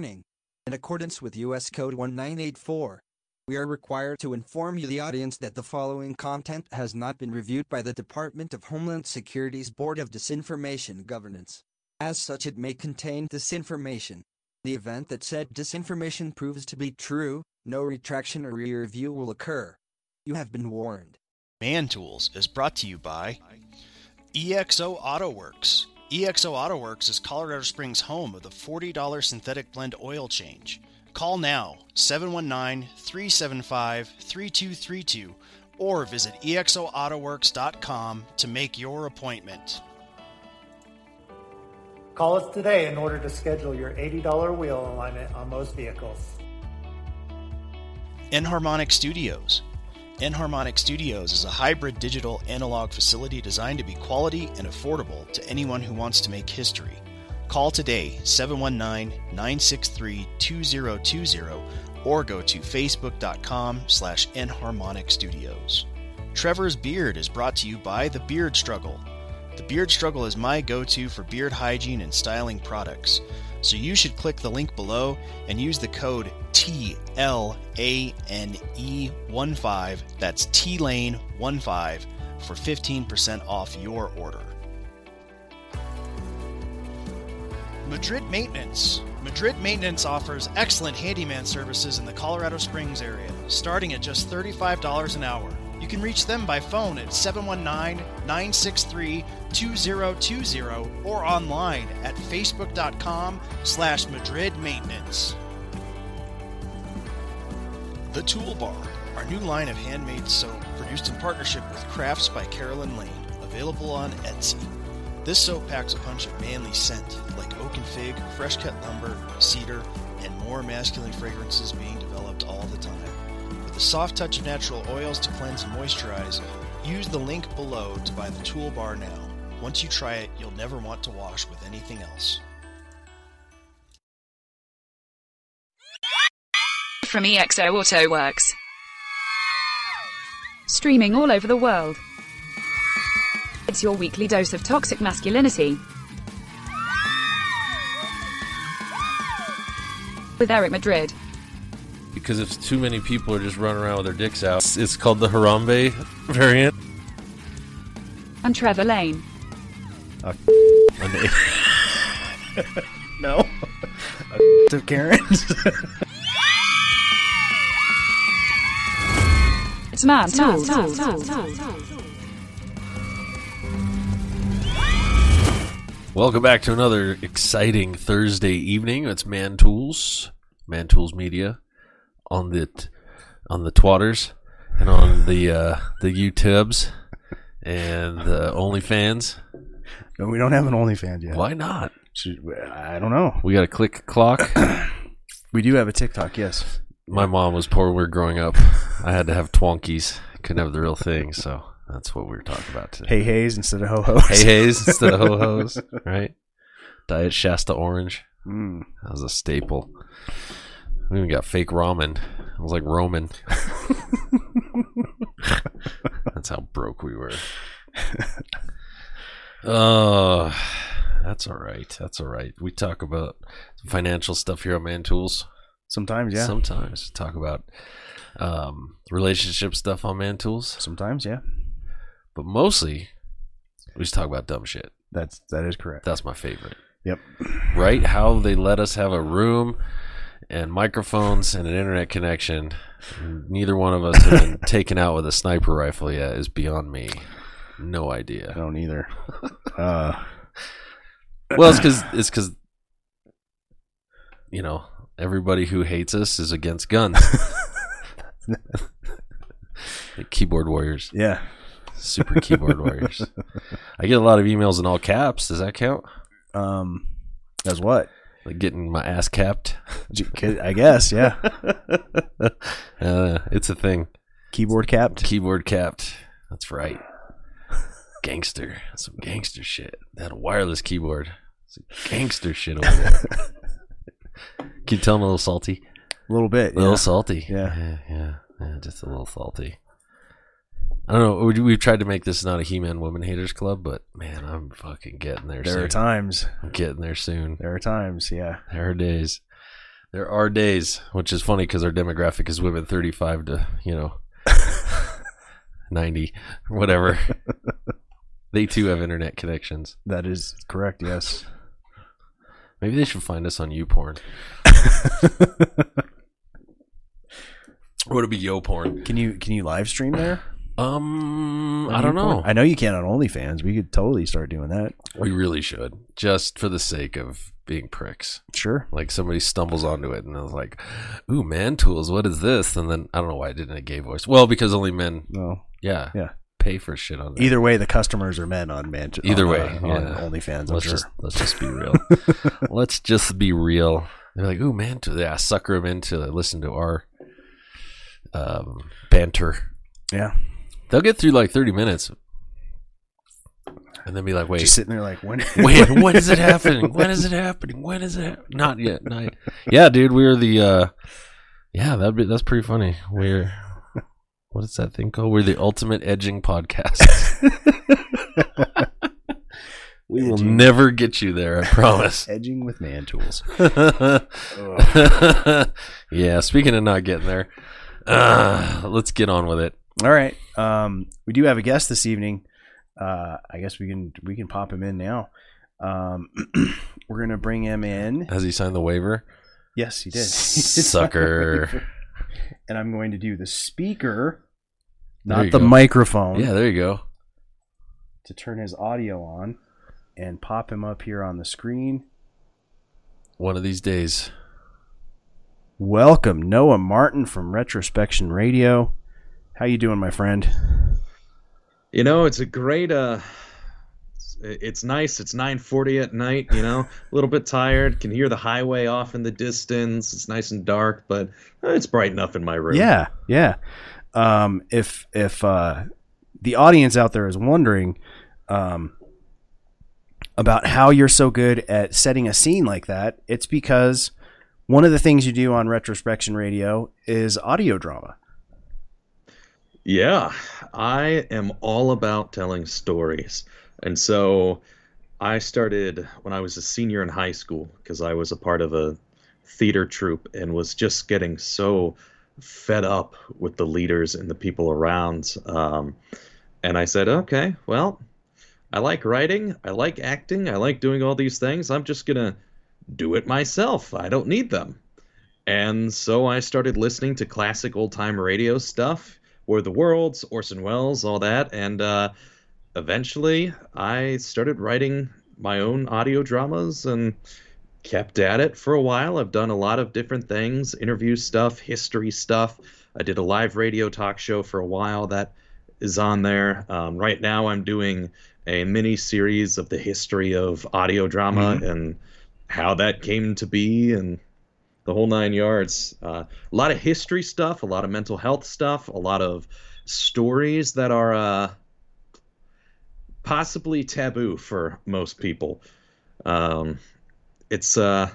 Warning. In accordance with U.S. Code 1984, we are required to inform you, the audience, that the following content has not been reviewed by the Department of Homeland Security's Board of Disinformation Governance. As such, it may contain disinformation. The event that said disinformation proves to be true, no retraction or re review will occur. You have been warned. Man Tools is brought to you by EXO Auto Works. EXO Auto Works is Colorado Springs' home of the $40 synthetic blend oil change. Call now 719 375 3232 or visit exoautoworks.com to make your appointment. Call us today in order to schedule your $80 wheel alignment on most vehicles. Enharmonic Studios. Enharmonic Studios is a hybrid digital analog facility designed to be quality and affordable to anyone who wants to make history. Call today 719 963 2020 or go to facebook.com slash enharmonic studios. Trevor's Beard is brought to you by The Beard Struggle. The Beard Struggle is my go to for beard hygiene and styling products. So you should click the link below and use the code TLANE15, that's TLANE15, for 15% off your order. Madrid Maintenance. Madrid Maintenance offers excellent handyman services in the Colorado Springs area, starting at just $35 an hour. You can reach them by phone at 719 963 2020 or online at facebook.com slash Madrid Maintenance. The Toolbar, our new line of handmade soap produced in partnership with Crafts by Carolyn Lane, available on Etsy. This soap packs a punch of manly scent, like oak and fig, fresh cut lumber, cedar, and more masculine fragrances being developed all the time. With a soft touch of natural oils to cleanse and moisturize, use the link below to buy the toolbar now. Once you try it, you'll never want to wash with anything else. From EXO Auto Works. Streaming all over the world. It's your weekly dose of toxic masculinity. With Eric Madrid. because if too many people are just running around with their dicks out, it's, it's called the Harambe variant. And Trevor Lane. No. to Karen. It's Man Tools. Welcome back to another exciting Thursday evening. It's Man Tools, Man Tools Media, on the t- on the twatters and on the uh, the YouTubes and the OnlyFans. No, we don't have an OnlyFans yet. Why not? Should- I don't know. We got a click clock. We do have a TikTok, yes. My mom was poor when we were growing up. I had to have twonkies. Couldn't have the real thing, so that's what we were talking about today. Hey Hayes instead of ho hos. Hey Hayes instead of ho hos, right? Diet Shasta Orange. Mm. That was a staple. We even got fake ramen. It was like Roman. That's how broke we were. Oh, that's all right. That's all right. We talk about financial stuff here on Man Tools. Sometimes, yeah. Sometimes talk about um, relationship stuff on Man Tools, Sometimes, yeah. but mostly we just talk about dumb shit. That's that is correct. That's my favorite. Yep. Right? How they let us have a room and microphones and an internet connection. Neither one of us have been taken out with a sniper rifle yet is beyond me. No idea. I don't either. Uh, Well, it's because it's because you know everybody who hates us is against guns. The keyboard warriors. yeah. Super keyboard warriors. I get a lot of emails in all caps. Does that count? Um, as what? Like getting my ass capped. I guess, yeah. uh, it's a thing. Keyboard capped. Keyboard capped. That's right. Gangster. Some gangster shit. That wireless keyboard. Some gangster shit over there. Can you tell I'm a little salty? A little bit. A little yeah. salty. Yeah. yeah. Yeah. Yeah. Just a little salty. I don't know. we- We've tried to make this not a He-Man Woman Haters Club, but man, I'm fucking getting there. There soon. are times. I'm getting there soon. There are times. Yeah. There are days. There are days, which is funny because our demographic is women 35 to, you know, 90 or whatever. they too have internet connections. That is correct. Yes. Maybe they should find us on YouPorn. or would it be Yo Porn? Can you can you live stream there? Um, I don't know. I know you can on OnlyFans. We could totally start doing that. we really should, just for the sake of being pricks. Sure. Like somebody stumbles onto it and I was like, "Ooh, man tools, what is this?" And then I don't know why I did it in a gay voice. Well, because only men, No. yeah, Yeah. Pay for shit on that. Either way, the customers are men on man. Either on, way, uh, on yeah. OnlyFans. I'm let's sure. just let's just be real. let's just be real. They're like, "Ooh, man, to yeah, sucker them into listen to our um, banter." Yeah. They'll get through like thirty minutes, and then be like, "Wait, Just sitting there like when when when is it happening? When is it happening? When is it? hap- Not yet. Not yet. Yeah, dude, we're the. uh Yeah, that'd be that's pretty funny. We're what is that thing called? We're the ultimate edging podcast. we will never get you there. I promise. edging with man tools. yeah. Speaking of not getting there, uh, let's get on with it. All right. Um, we do have a guest this evening. Uh, I guess we can we can pop him in now. Um, we're gonna bring him in. Has he signed the waiver? Yes, he did. Sucker. And I'm going to do the speaker, not the go. microphone, Yeah, there you go. to turn his audio on and pop him up here on the screen. One of these days. Welcome, Noah Martin from Retrospection Radio. How you doing, my friend? You know, it's a great. uh it's- nice. It's 9:40 at night. You know, a little bit tired. Can hear the highway off in the distance. It's nice and dark, but uh, it's bright enough in my room. Yeah, yeah. Um, if if uh, the audience out there is wondering um, about how you're so good at setting a scene like that, it's because one of the things you do on Retrospection Radio is audio drama. Yeah, I am all about telling stories. And so I started when I was a senior in high school because I was a part of a theater troupe and was just getting so fed up with the leaders and the people around. Um, and I said, okay, well, I like writing, I like acting, I like doing all these things. I'm just going to do it myself. I don't need them. And so I started listening to classic old time radio stuff, War of the Worlds, Orson Welles, all that. And uh, eventually I started writing my own audio dramas and kept at it for a while. I've done a lot of different things interview stuff, history stuff. I did a live radio talk show for a while that is on there. Um, right now, I'm doing a mini series of the history of audio drama and how that came to be and the whole nine yards. Uh, a lot of history stuff, a lot of mental health stuff, a lot of stories that are uh, possibly taboo for most people. Um, it's uh,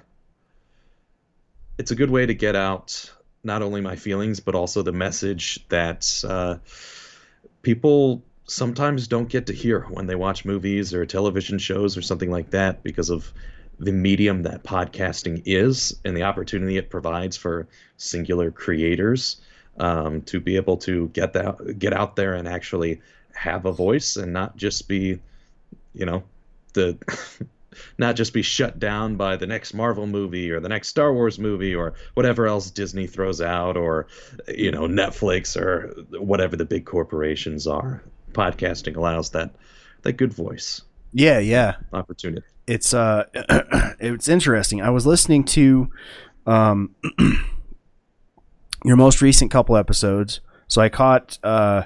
it's a good way to get out not only my feelings but also the message that uh, people sometimes don't get to hear when they watch movies or television shows or something like that because of the medium that podcasting is and the opportunity it provides for singular creators um, to be able to get that get out there and actually have a voice and not just be you know the not just be shut down by the next Marvel movie or the next Star Wars movie or whatever else Disney throws out or you know Netflix or whatever the big corporations are. Podcasting allows that that good voice Yeah, yeah. opportunity. It's uh, it's interesting. I was listening to um, your most recent couple episodes, so I caught uh,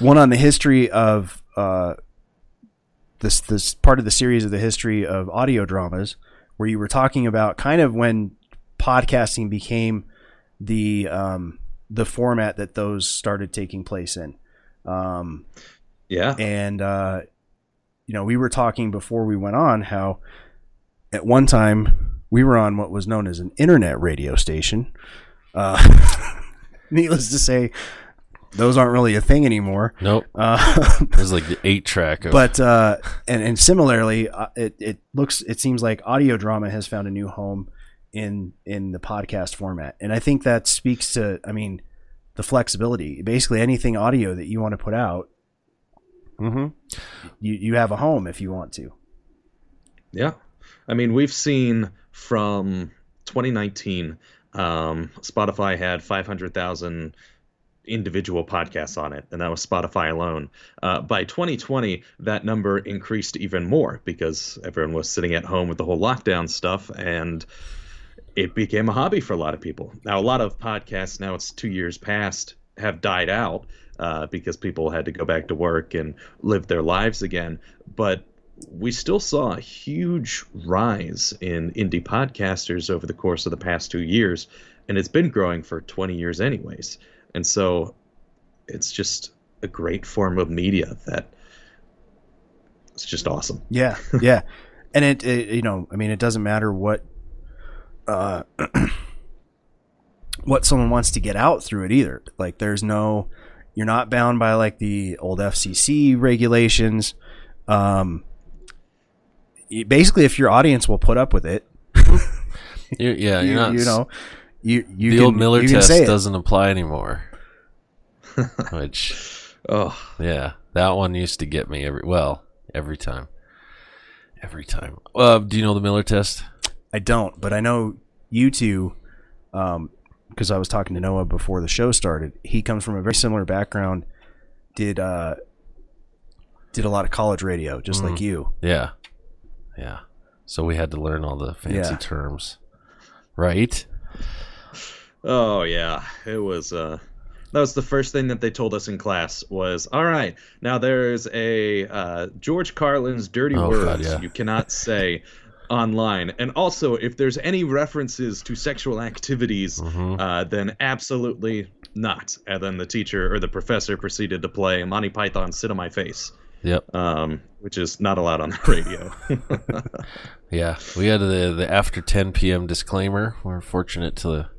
one on the history of uh, this this part of the series of the history of audio dramas, where you were talking about kind of when podcasting became the um, the format that those started taking place in. Um, Yeah. and uh, you know, we were talking before we went on how at one time we were on what was known as an internet radio station. Uh, needless to say, those aren't really a thing anymore. Nope. Uh, It was like the eight track of but uh, and and similarly, uh, it it looks it seems like audio drama has found a new home in in the podcast format, and I think that speaks to I mean the flexibility. Basically, anything audio that you want to put out, Mhm. you you have a home if you want to. Yeah. I mean, we've seen from 2019, um, Spotify had 500,000 individual podcasts on it, and that was Spotify alone. Uh, by 2020, that number increased even more because everyone was sitting at home with the whole lockdown stuff, and it became a hobby for a lot of people. Now, a lot of podcasts, now it's two years past, have died out uh, because people had to go back to work and live their lives again. But we still saw a huge rise in indie podcasters over the course of the past two years, and it's been growing for 20 years, anyways. And so it's just a great form of media that it's just awesome. Yeah, yeah, and it, it you know I mean it doesn't matter what uh what someone wants to get out through it either. Like there's no you're not bound by like the old FCC regulations. Um, basically, if your audience will put up with it, You're, yeah, you, you're not. you know, you you the can, old Miller you test doesn't apply anymore. Which, Oh, yeah, that one used to get me every well every time. Every time. Uh, do you know the Miller test? I don't, but I know you two, because I was talking to Noah before the show started. He comes from a very similar background. Did uh, did a lot of college radio, just like you. Yeah, yeah. So we had to learn all the fancy Yeah. terms, right? Oh yeah. It was uh that was the first thing that they told us in class was all right now there's a uh, george carlin's dirty Oh, words God, yeah. you cannot say online and also if there's any references to sexual activities Mm-hmm. uh, then absolutely not and then the teacher or the professor proceeded to play monty python sit on my face Yep. um, which is not allowed on the radio Yeah, we had the the after 10 p.m. disclaimer. We're fortunate to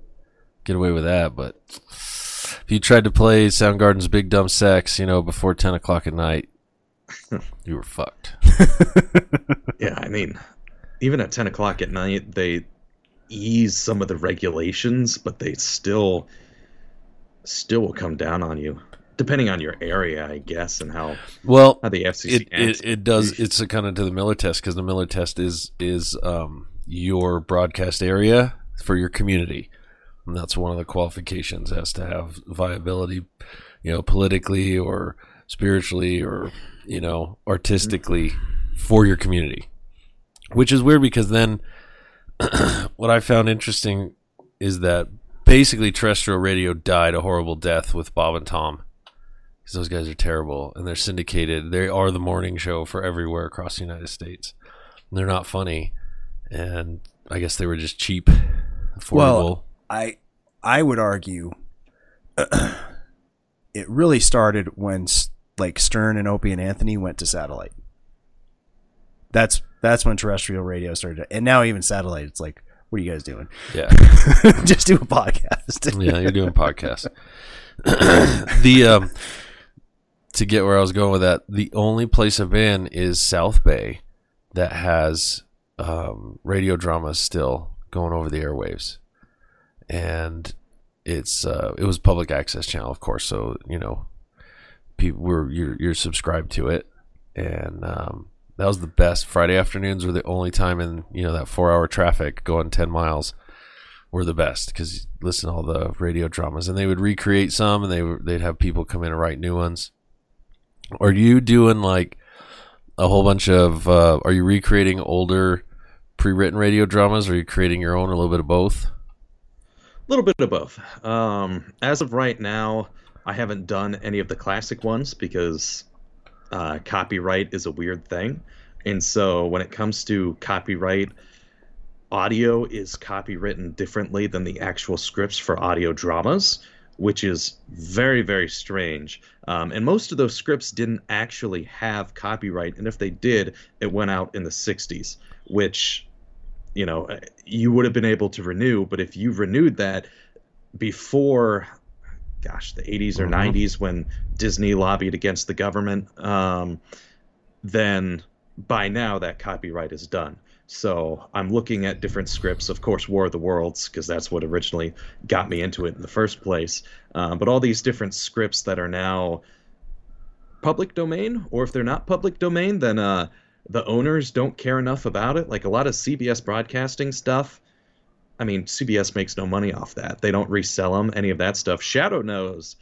get away with that, but if you tried to play Soundgarden's Big Dumb Sex, you know, before 10 o'clock at night, you were fucked. yeah i mean even at 10 o'clock at night they ease some of the regulations but they still still will come down on you depending on your area i guess and how Well, how the fcc it, it, it does. It's a kind of to the Miller test because the Miller test is is um, your broadcast area for your community, and that's one of the qualifications has to have viability, you know, politically or spiritually or you know artistically for your community, which is weird because then what I found interesting is that basically terrestrial radio died a horrible death with Bob and Tom because those guys are terrible and they're syndicated. They are the morning show for everywhere across the United States. And they're not funny, and I guess they were just cheap, affordable. Well, I I would argue it really started when like Stern and Opie and Anthony went to satellite. That's that's when terrestrial radio started, and now even satellite. It's like, what are you guys doing? yeah, Just do a podcast. yeah, you're doing podcasts. the um, to get where I was going with that, the only place I've been is South Bay that has um, radio dramas still going over the airwaves, and it's uh, it was public access channel, of course. So you know, people were you're you're subscribed to it, and um, that was the best. Friday afternoons were the only time in you know that four hour traffic going ten miles were the best because listen to all the radio dramas, and they would recreate some, and they they'd have people come in and write new ones. Are you doing like a whole bunch of? Uh, are you recreating older pre-written radio dramas? Or are you creating your own? A little bit of both. Little bit of both. Um, as of right now, I haven't done any of the classic ones because uh, copyright is a weird thing. And so when it comes to copyright, audio is copywritten differently than the actual scripts for audio dramas, which is very, very strange. Um, and most of those scripts didn't actually have copyright. And if they did, it went out in the 60s, which, you know, you would have been able to renew. But if you renewed that before, gosh, the 80s or Mhm. 90s when Disney lobbied against the government, um, then by now that copyright is done. So I'm looking at different scripts, of course, War of the Worlds, because that's what originally got me into it in the first place. Um, but all these different scripts that are now public domain, or if they're not public domain, then uh, the owners don't care enough about it. Like a lot of CBS broadcasting stuff. I mean, CBS makes no money off that. They don't resell them, any of that stuff. Shadow Knows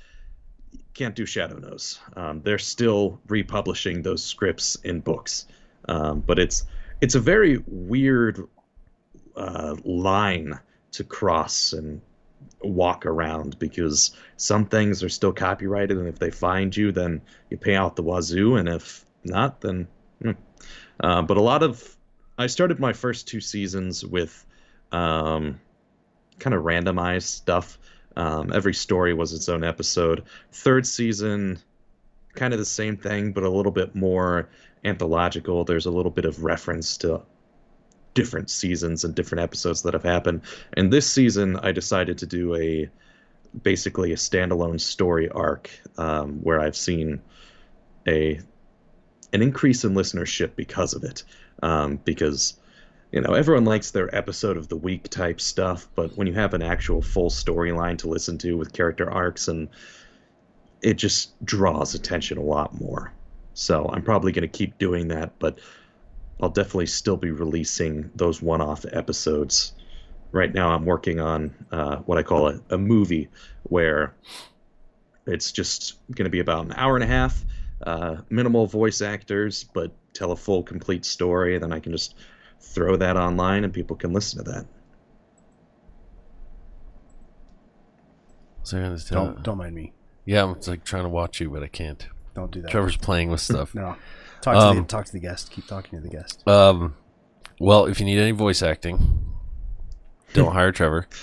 can't do Shadow Knows. Um, they're still republishing those scripts in books, um, but it's it's a very weird uh, line to cross and walk around because some things are still copyrighted, and if they find you, then you pay out the wazoo, and if not, then. hmm. Uh, but a lot of I started my first two seasons with um, kind of randomized stuff. Um, every story was its own episode. Third season, kind of the same thing, but a little bit more anthological. There's a little bit of reference to different seasons and different episodes that have happened. And this season, I decided to do a basically a standalone story arc um, where I've seen a an increase in listenership because of it. Um, because you know everyone likes their episode of the week type stuff, but when you have an actual full storyline to listen to with character arcs and it just draws attention a lot more. So I'm probably going to keep doing that, but I'll definitely still be releasing those one-off episodes. Right now, I'm working on uh, what I call a, a movie, where it's just going to be about an hour and a half, uh, minimal voice actors, but tell a full, complete story. And then I can just throw that online, and people can listen to that. So I was telling- Don't don't mind me. yeah, I'm like trying to watch you, but I can't. Don't do that. Trevor's playing with stuff. No. Talk to Um, the talk to the guest. Keep talking to the guest. Um, well, if you need any voice acting, don't hire Trevor.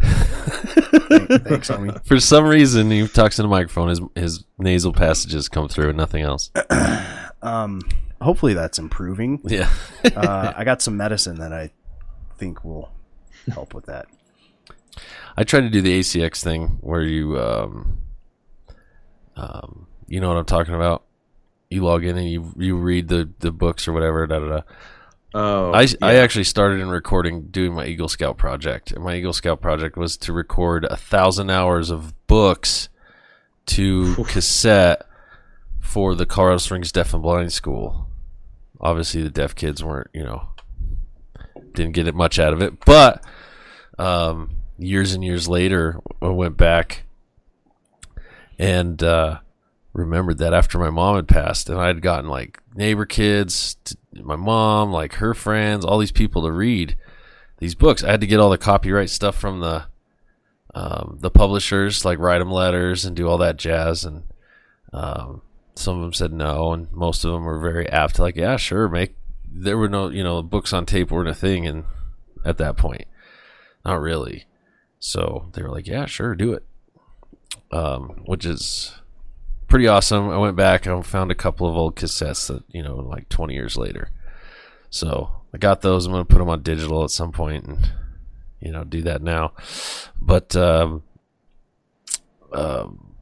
Thanks, homie. For some reason, he talks in a microphone. His his nasal passages come through, and nothing else. Um, hopefully that's improving. Yeah. Uh, I got some medicine that I think will help with that. I tried to do the ACX thing where you, um, um, you know what I'm talking about. You log in and you you read the, the books or whatever. Da, da, da. Oh, I, I actually started in recording doing my Eagle Scout project, and my Eagle Scout project was to record a thousand hours of books to cassette for the Colorado Springs Deaf and Blind School. Obviously, the deaf kids weren't, you know, didn't get it much out of it, but um, years and years later, I went back and uh, remembered that after my mom had passed, and I'd gotten like neighbor kids, my mom, like her friends, all these people to read these books. I had to get all the copyright stuff from the um, the publishers, like write them letters and do all that jazz. And um, some of them said no, and most of them were very apt to like, yeah, sure, make. There were no, you know, books on tape weren't a thing, and at that point, not really. So they were like, yeah, sure, do it. Um, which is pretty awesome. I went back and found a couple of old cassettes that you know, like 20 years later. So I got those. I'm gonna put them on digital at some point and you know do that now. But um, um,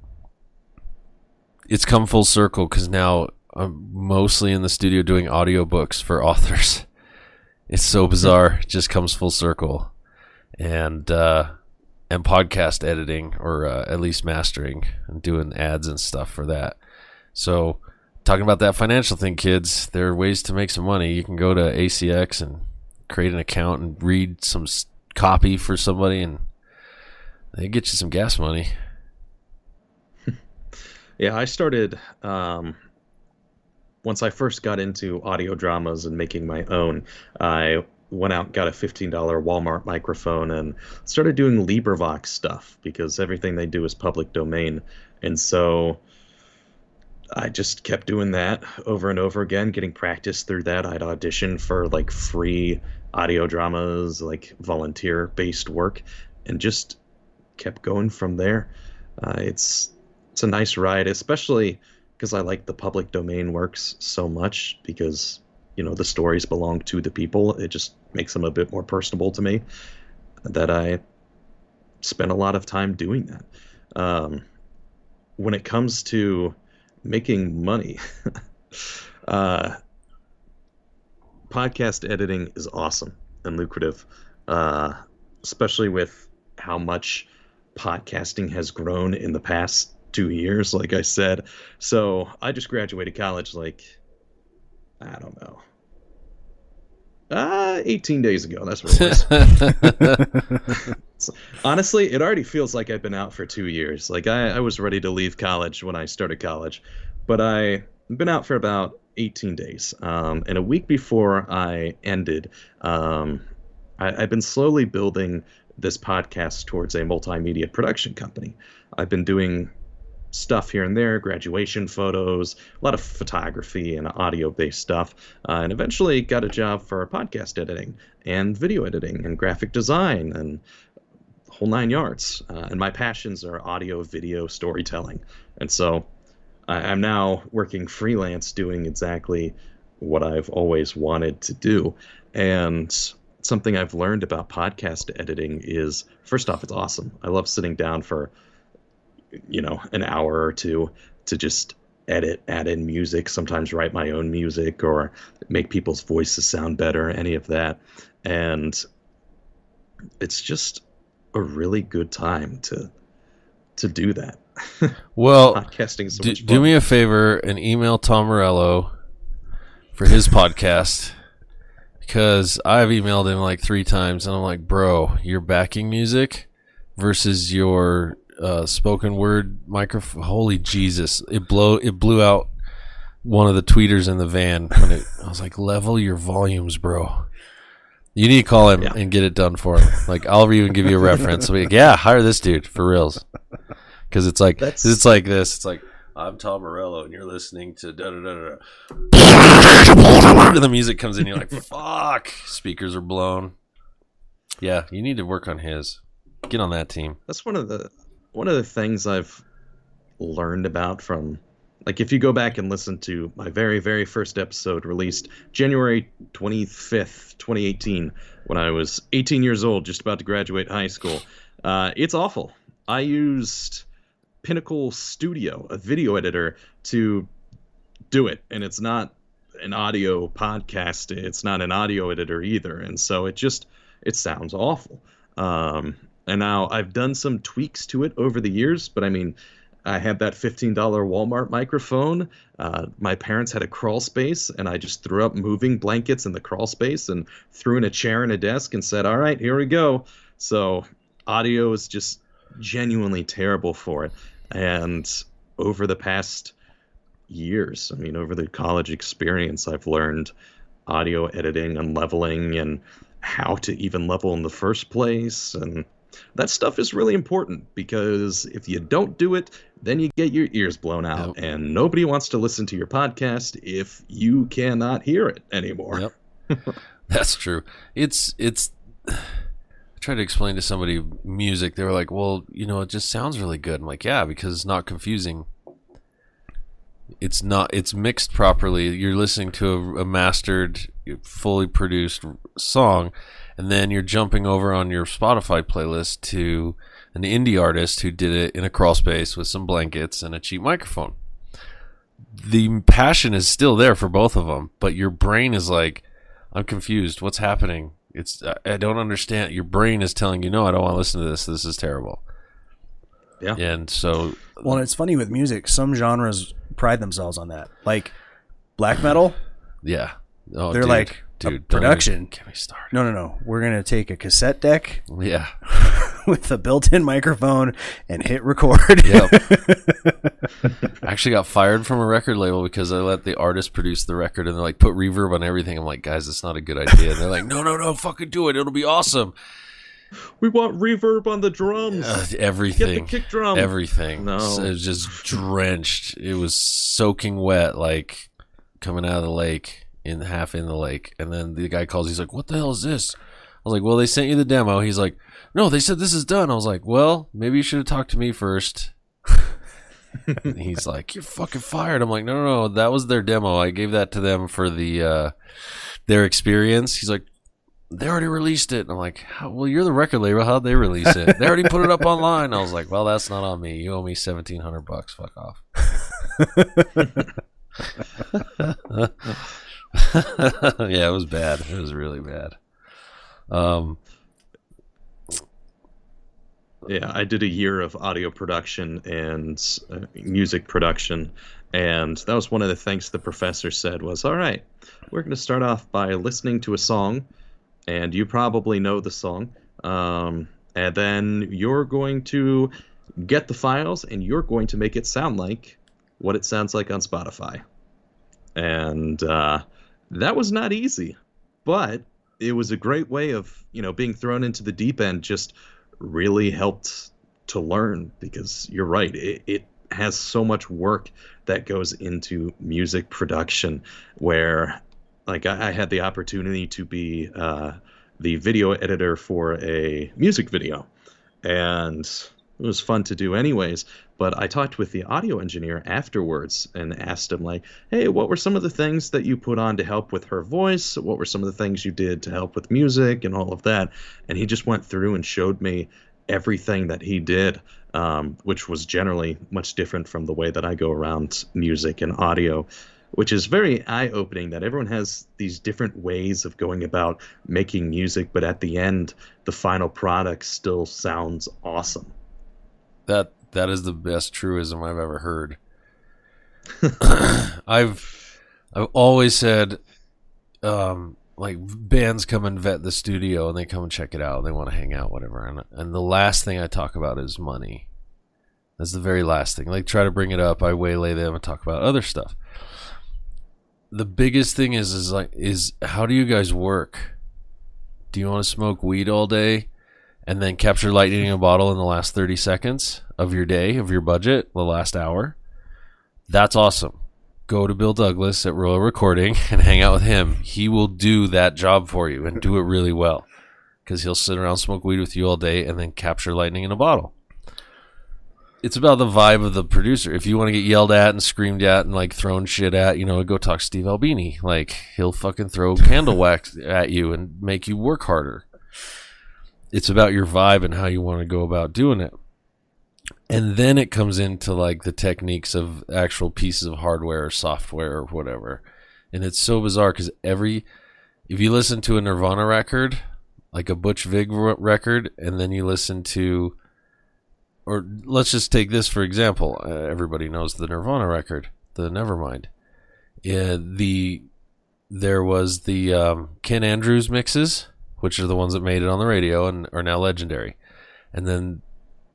it's come full circle because now I'm mostly in the studio doing audiobooks for authors. It's so bizarre. It just comes full circle, and uh, and podcast editing or uh, at least mastering and doing ads and stuff for that. So, talking about that financial thing, kids, there are ways to make some money. You can go to ACX and create an account and read some copy for somebody, and they get you some gas money. Yeah, I started um, once I first got into audio dramas and making my own. I went out got a $15 Walmart microphone and started doing LibriVox stuff because everything they do is public domain. And so I just kept doing that over and over again, getting practice through that. I'd audition for like free audio dramas, like volunteer based work, and just kept going from there. Uh, it's it's a nice ride, especially because I like the public domain works so much because you know the stories belong to the people. It just makes them a bit more personable to me. That I spend a lot of time doing that. Um, when it comes to making money, uh, podcast editing is awesome and lucrative, uh, especially with how much podcasting has grown in the past two years, like I said. So I just graduated college like I don't know. Uh, 18 days ago. That's what it was. Honestly, it already feels like I've been out for two years. Like, I, I was ready to leave college when I started college, but I've been out for about 18 days. Um, and a week before I ended, um, I, I've been slowly building this podcast towards a multimedia production company. I've been doing stuff here and there, graduation photos, a lot of photography and audio based stuff, uh, and eventually got a job for podcast editing and video editing and graphic design and whole nine yards. Uh, and my passions are audio, video, storytelling. And so I, I'm now working freelance doing exactly what I've always wanted to do. And something I've learned about podcast editing is first off, it's awesome. I love sitting down for you know an hour or two to just edit add in music sometimes write my own music or make people's voices sound better any of that. And it's just a really good time to to do that. Well, podcasting so do, do me a favor and email Tom Morello for his podcast because I've emailed him like three times and I'm like, bro, your backing music versus your uh, spoken word microphone. Holy Jesus! It blow it blew out one of the tweeters in the van when it. I was like, level your volumes, bro. You need to call him Yeah. and get it done for him. Like I'll even give you a reference. Like, yeah, hire this dude for reals. Because it's like That's- it's like this. It's like I'm Tom Morello, and you're listening to da da da da. The music comes in, you're like, fuck. Speakers are blown. Yeah, you need to work on his. Get on that team. that's one of the one of the things I've learned about from like if you go back and listen to my very very first episode released January 25th 2018 when I was 18 years old just about to graduate high school uh, it's awful. I used Pinnacle Studio a video editor to do it and it's not an audio podcast it's not an audio editor either and so it just it sounds awful. Um, and now I've done some tweaks to it over the years, but I mean, I had that $15 Walmart microphone. Uh, my parents had a crawl space, and I just threw up moving blankets in the crawl space and threw in a chair and a desk and said, All right, here we go. So, audio is just genuinely terrible for it. And over the past years, I mean, over the college experience, I've learned audio editing and leveling and how to even level in the first place. And that stuff is really important because if you don't do it, then you get your ears blown out, Yep. and nobody wants to listen to your podcast if you cannot hear it anymore. Yep. That's true. It's it's. I tried to explain to somebody music. They were like, "Well, you know, it just sounds really good." I'm like, "Yeah, because it's not confusing. It's not. It's mixed properly. You're listening to a, a mastered, fully produced song, and then you're jumping over on your Spotify playlist to an indie artist who did it in a crawl space with some blankets and a cheap microphone." The passion is still there for both of them, but your brain is like, I'm confused. What's happening? It's I- I don't understand. Your brain is telling you, no, I don't want to listen to this. This is terrible. Yeah. And so, Well, it's funny with music. Some genres pride themselves on that. Like black metal. yeah, oh, They're dude, like, a dude, don't production. even Get me started. No, no, no. We're gonna take a cassette deck. Yeah, with a built-in microphone and hit record. Yep. I actually got fired from a record label because I let the artist produce the record and they're like, put reverb on everything. I'm like, guys, it's not a good idea. And they're like, no, no, no, fucking do it. It'll be awesome. We want reverb on the drums. Uh, Get everything. the kick drum. Everything. No. So It was just drenched. It was soaking wet, like coming out of the lake, in half in the lake. And then the guy calls. He's like, "What the hell is this?" I was like, "Well, they sent you the demo." He's like, "No, they said this is done." I was like, "Well, maybe you should have talked to me first. He's like, "You're fucking fired." I'm like, "No, no, no. That was their demo. I gave that to them for the uh, their experience." He's like. They already released it. And I'm like, How, well, you're the record label. How'd they release it? They already put it up online. I was like, well, that's not on me. You owe me seventeen hundred bucks. Fuck off. yeah, it was bad. It was really bad. Um, Yeah, I did a year of audio production and uh, music production, and that was one of the things the professor said was, "All right, we're going to start off by listening to a song, and you probably know the song, um, and then you're going to get the files and you're going to make it sound like what it sounds like on Spotify." And uh, that was not easy, but it was a great way of you know being thrown into the deep end just really helped to learn because you're right it, it has so much work that goes into music production where like i, I had the opportunity to be uh, the video editor for a music video and it was fun to do anyways but i talked with the audio engineer afterwards and asked him like hey what were some of the things that you put on to help with her voice? What were some of the things you did to help with music and all of that? And he just went through and showed me everything that he did um, which was generally much different from the way that i go around music and audio which is very eye-opening that everyone has these different ways of going about making music but at the end the final product still sounds awesome. That that is the best truism I've ever heard. I've I've always said, um, like bands come and vet the studio and they come and check it out. They want to hang out, whatever. And and the last thing I talk about is money. That's the very last thing. Like try to bring it up. I waylay them and talk about other stuff. The biggest thing is is like is how do you guys work? Do you want to smoke weed all day? And then capture lightning in a bottle in the last 30 seconds of your day, of your budget, the last hour, that's awesome. Go to Bill Douglas at Royal Recording and hang out with him. He will do that job for you and do it really well because he'll sit around, smoke weed with you all day, and then capture lightning in a bottle. It's about the vibe of the producer. If you want to get yelled at and screamed at and like thrown shit at, you know, go talk to Steve Albini. Like he'll fucking throw candle wax at you and make you work harder it's about your vibe and how you want to go about doing it. And then it comes into like the techniques of actual pieces of hardware or software or whatever. And it's so bizarre because every, if you listen to a Nirvana record, like a Butch Vig record, and then you listen to, or let's just take this for example. Uh, everybody knows the Nirvana record, the Nevermind. Yeah, the there was the um, Ken Andrews mixes which are the ones that made it on the radio and are now legendary. And then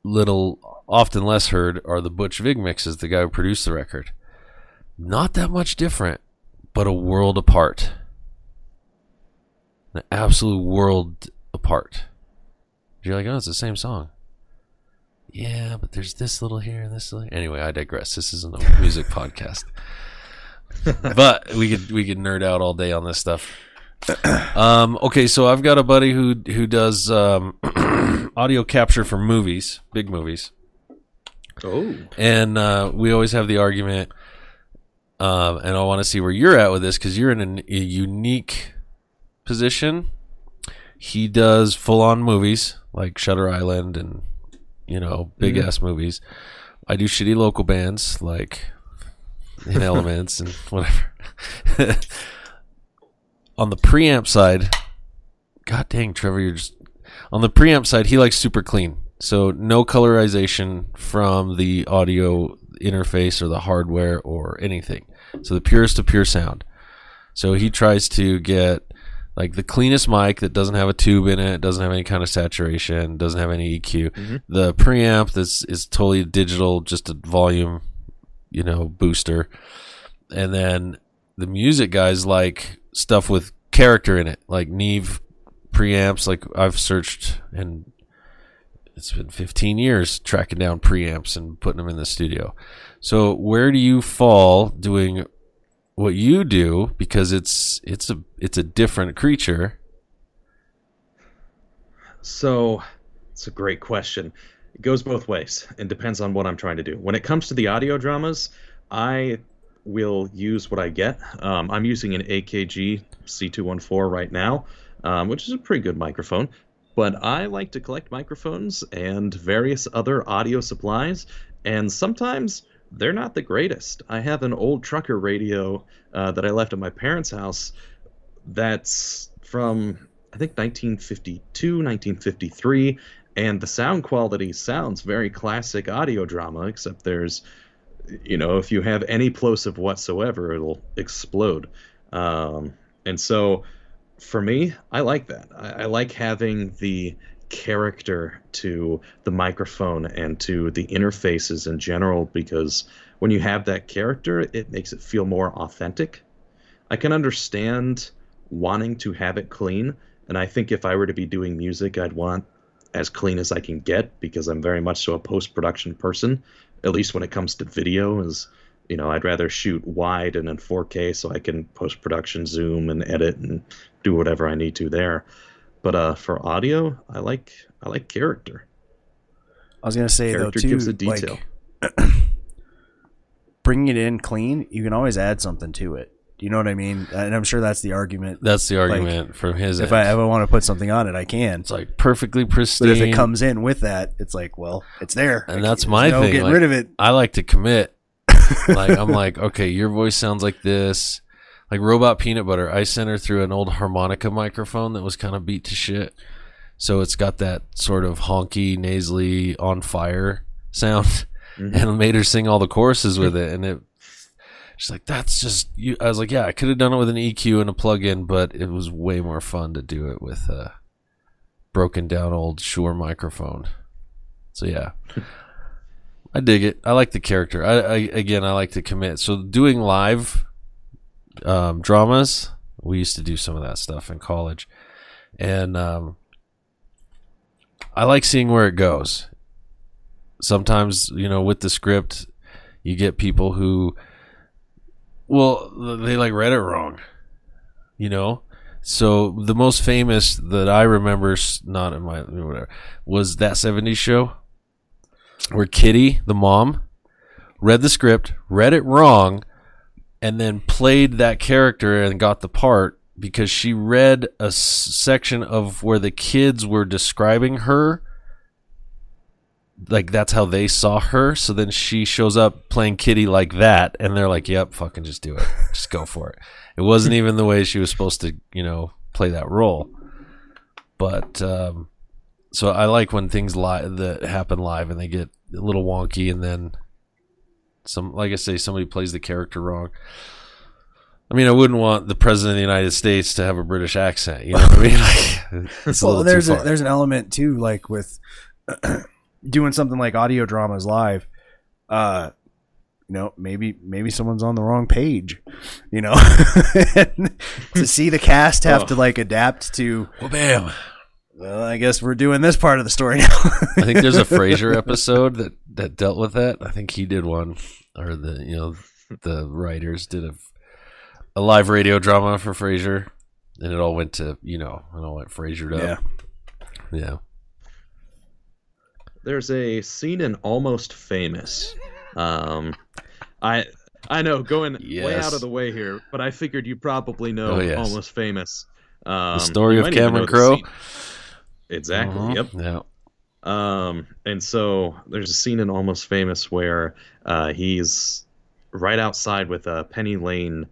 little, often less heard, are the Butch Vig mixes, the guy who produced the record. Not that much different, but a world apart. An absolute world apart. You're like, oh, it's the same song. Yeah, but there's this little here and this little. Anyway, I digress. This isn't a music podcast, but we could we could nerd out all day on this stuff um, okay, so I've got a buddy who who does um, audio capture for movies, big movies, oh and uh, we always have the argument. Um, and I want to see where you're at with this because you're in an, a unique position. He does full on movies like Shutter Island and you know big ass movies. I do shitty local bands like in Elements and whatever. on the preamp side, god dang, Trevor, you're just on the preamp side. He likes super clean, so no colorization from the audio interface or the hardware or anything. So the purest of pure sound. So he tries to get like the cleanest mic that doesn't have a tube in it, doesn't have any kind of saturation, doesn't have any EQ. Mhm. The preamp that's is totally digital, just a volume, you know, booster. And then the music guys like stuff with character in it, like Neve preamps. Like I've searched and it's been 15 years tracking down preamps and putting them in the studio. So where do you fall doing what you do because it's it's a it's a different creature. So, it's a great question. It goes both ways and depends on what I'm trying to do. When it comes to the audio dramas, I will use what I get. Um, I'm using an AKG C214 right now, um, which is a pretty good microphone. But I like to collect microphones and various other audio supplies, and sometimes they're not the greatest. I have an old trucker radio uh, that I left at my parents' house that's from I think 1952, 1953, and the sound quality sounds very classic audio drama, except there's, you know, if you have any plosive whatsoever, it'll explode. Um, and so, for me, I like that. I, I like having the character to the microphone and to the interfaces in general because when you have that character, it makes it feel more authentic. I can understand wanting to have it clean, and I think if I were to be doing music, I'd want as clean as I can get because I'm very much so a post production person. At least when it comes to video, is you know I'd rather shoot wide and in 4K so I can post production zoom and edit and do whatever I need to there. But uh, for audio, I like I like character. I was gonna say Character though too, gives a detail. like bringing it in clean, you can always add something to it. Do you know what I mean? And I'm sure that's the argument. That's the argument from his If end. I ever want to put something on it, I can. it's like perfectly pristine. But if it comes in with that, it's like, well, it's there, and I that's my no thing. Getting like, rid of it. I like to commit. like I'm like, okay, your voice sounds like this. Like Robot Peanut Butter, I sent her through an old harmonica microphone that was kind of beat to shit. So it's got that sort of honky, nasally, on fire sound, Mhm. and made her sing all the choruses with it. And it, she's like, "That's just you." I was like, "Yeah, I could have done it with an EQ and a plug-in, but it was way more fun to do it with a broken down old Shure microphone." So yeah, I dig it. I like the character. I, I again, I like to commit. So doing live um, dramas, we used to do some of that stuff in college, and um, I like seeing where it goes. Sometimes, you know, with the script, you get people who, well, they like read it wrong, you know. So the most famous that I remember, not in my whatever, was that '70s show where Kitty, the mom, read the script, read it wrong, and then played that character and got the part because she read a section of where the kids were describing her like that's how they saw her. So then she shows up playing kitty like that and they're like yep fucking just do it. Just go for it. It wasn't even the way she was supposed to you know play that role. But um so i like when things live that happen live and they get a little wonky and then some like i say somebody plays the character wrong. I mean, I wouldn't want the president of the United States to have a British accent. You know what I mean? Like, it's a well, there's a, there's an element too, like with doing something like audio dramas live. Uh, you know, maybe maybe someone's on the wrong page. You know, to see the cast have to like adapt to. well, bam. Well, I guess we're doing this part of the story now. I think there's a Frasier episode that that dealt with that. I think he did one, or the you know the writers did a a live radio drama for Frasier, and it all went to you know it all went Frasiered yeah. up. Yeah, There's a scene in Almost Famous. Um, I I know going way out of the way here, but I figured you probably know Oh, yes. Almost Famous. Um, story of Cameron Crowe? Exactly. Mhm. Yep. Yeah. Um, and so there's a scene in Almost Famous where uh, he's right outside with uh, Penny Lane.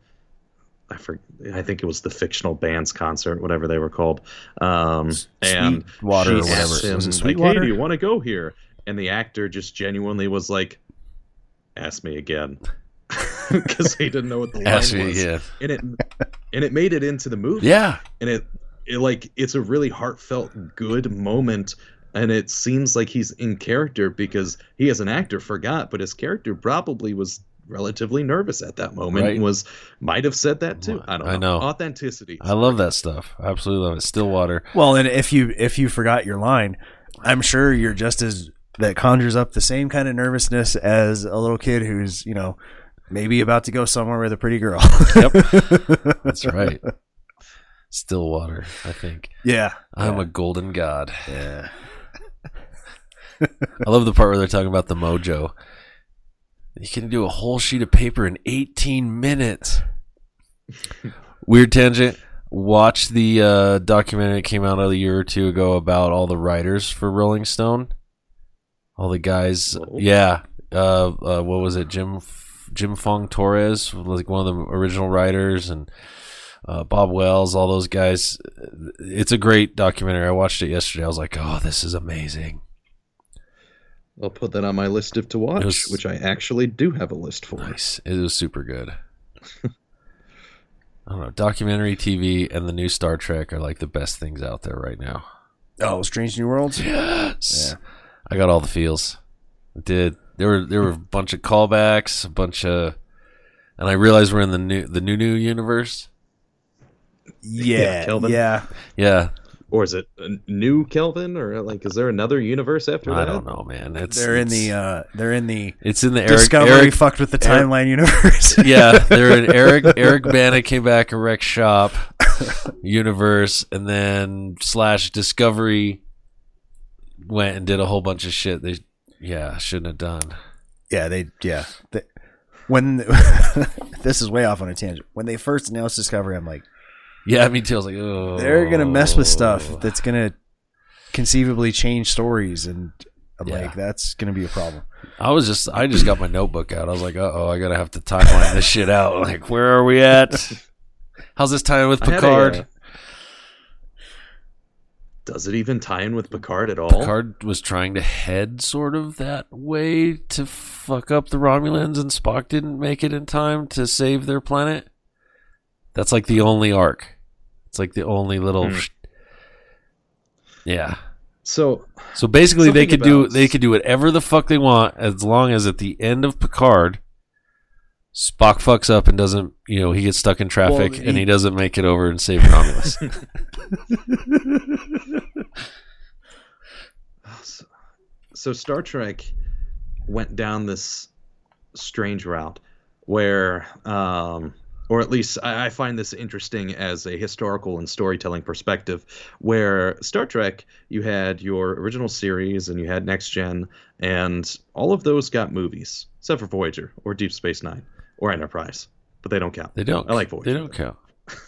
I for, I think it was the fictional bands concert, whatever they were called. Um, and or she whatever. asks him, Was it like, "Hey, do you want to go here?" And the actor just genuinely was like, "Ask me again." because he didn't know what the line Actually, was, and it and it made it into the movie. Yeah. and it, it like it's a really heartfelt, good moment. And it seems like he's in character because he, as an actor, forgot, but his character probably was relatively nervous at that moment Right. and was might have said that too. I don't know. I know. Authenticity. I love that stuff. I absolutely love it. Stillwater. Well, and if you if you forgot your line, I'm sure you're just as that conjures up the same kind of nervousness as a little kid who's you know maybe about to go somewhere with a pretty girl. Yep. That's right. Stillwater, I think. yeah. I'm a golden god. Yeah. I love the part where they're talking about the mojo. You can do a whole sheet of paper in 18 minutes. Weird tangent. Watch the uh, documentary that came out a year or two ago about all the writers for Rolling Stone. All the guys. Whoa. Yeah. Uh, uh, what was it? Jim Jim Fong Torres, like one of the original writers, and uh, Bob Wells, all those guys. It's a great documentary. I watched it yesterday. I was like, oh, this is amazing. I'll put that on my list of to watch, was- which I actually do have a list for. Nice. It was super good. I don't know. Documentary TV and the new Star Trek are like the best things out there right now. Oh, Strange New Worlds. Yes. Yeah. I got all the feels. I did. There were there were a bunch of callbacks, a bunch of and I realized we're in the new the new new universe. Yeah. Yeah. Yeah. Or is it a new Kelvin, or like is there another universe after I that? I don't know, man. It's They're in the uh they're in the it's in the Eric Discovery Eric fucked with the timeline universe. yeah, they're in Eric Eric Bana came back and wrecked shop universe, and then slash Discovery went and did a whole bunch of shit they yeah shouldn't have done. Yeah, they yeah. They, when this is way off on a tangent. When they first announced Discovery, I'm like, Yeah, me too. I was like, oh, they're gonna mess with stuff that's gonna conceivably change stories, and I'm Yeah. like, that's gonna be a problem. I was just I just got my notebook out. I was like, uh oh, I gotta have to timeline this shit out. Like, where are we at? How's this tie in with I a, Picard? uh, does it even tie in with Picard at all? Picard was trying to head sort of that way to fuck up the Romulans, and Spock didn't make it in time to save their planet. That's like the only arc. It's like the only little. Hmm. Yeah. So So basically, they Something could do they could do whatever the fuck they want as long as at the end of Picard, Spock fucks up and doesn't. You know, he gets stuck in traffic Well, and he- he doesn't make it over and save Romulus. so, so Star Trek went down this strange route where, um, or at least I, find this interesting as a historical and storytelling perspective, where Star Trek, you had your original series and you had Next Gen, and all of those got movies, except for Voyager or Deep Space Nine or Enterprise, but they don't count. they don't. I like Voyager. They don't count.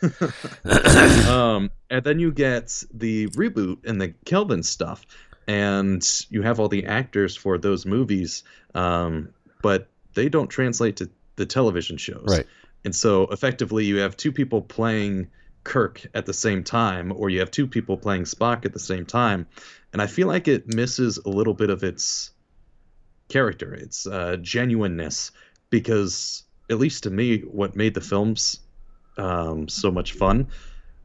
um, and then you get the reboot and the Kelvin stuff, and you have all the actors for those movies, um, but they don't translate to the television shows. Right. And so effectively, you have two people playing Kirk at the same time, or you have two people playing Spock at the same time, and I feel like it misses a little bit of its character, its uh, genuineness, because at least to me, what made the films um, so much fun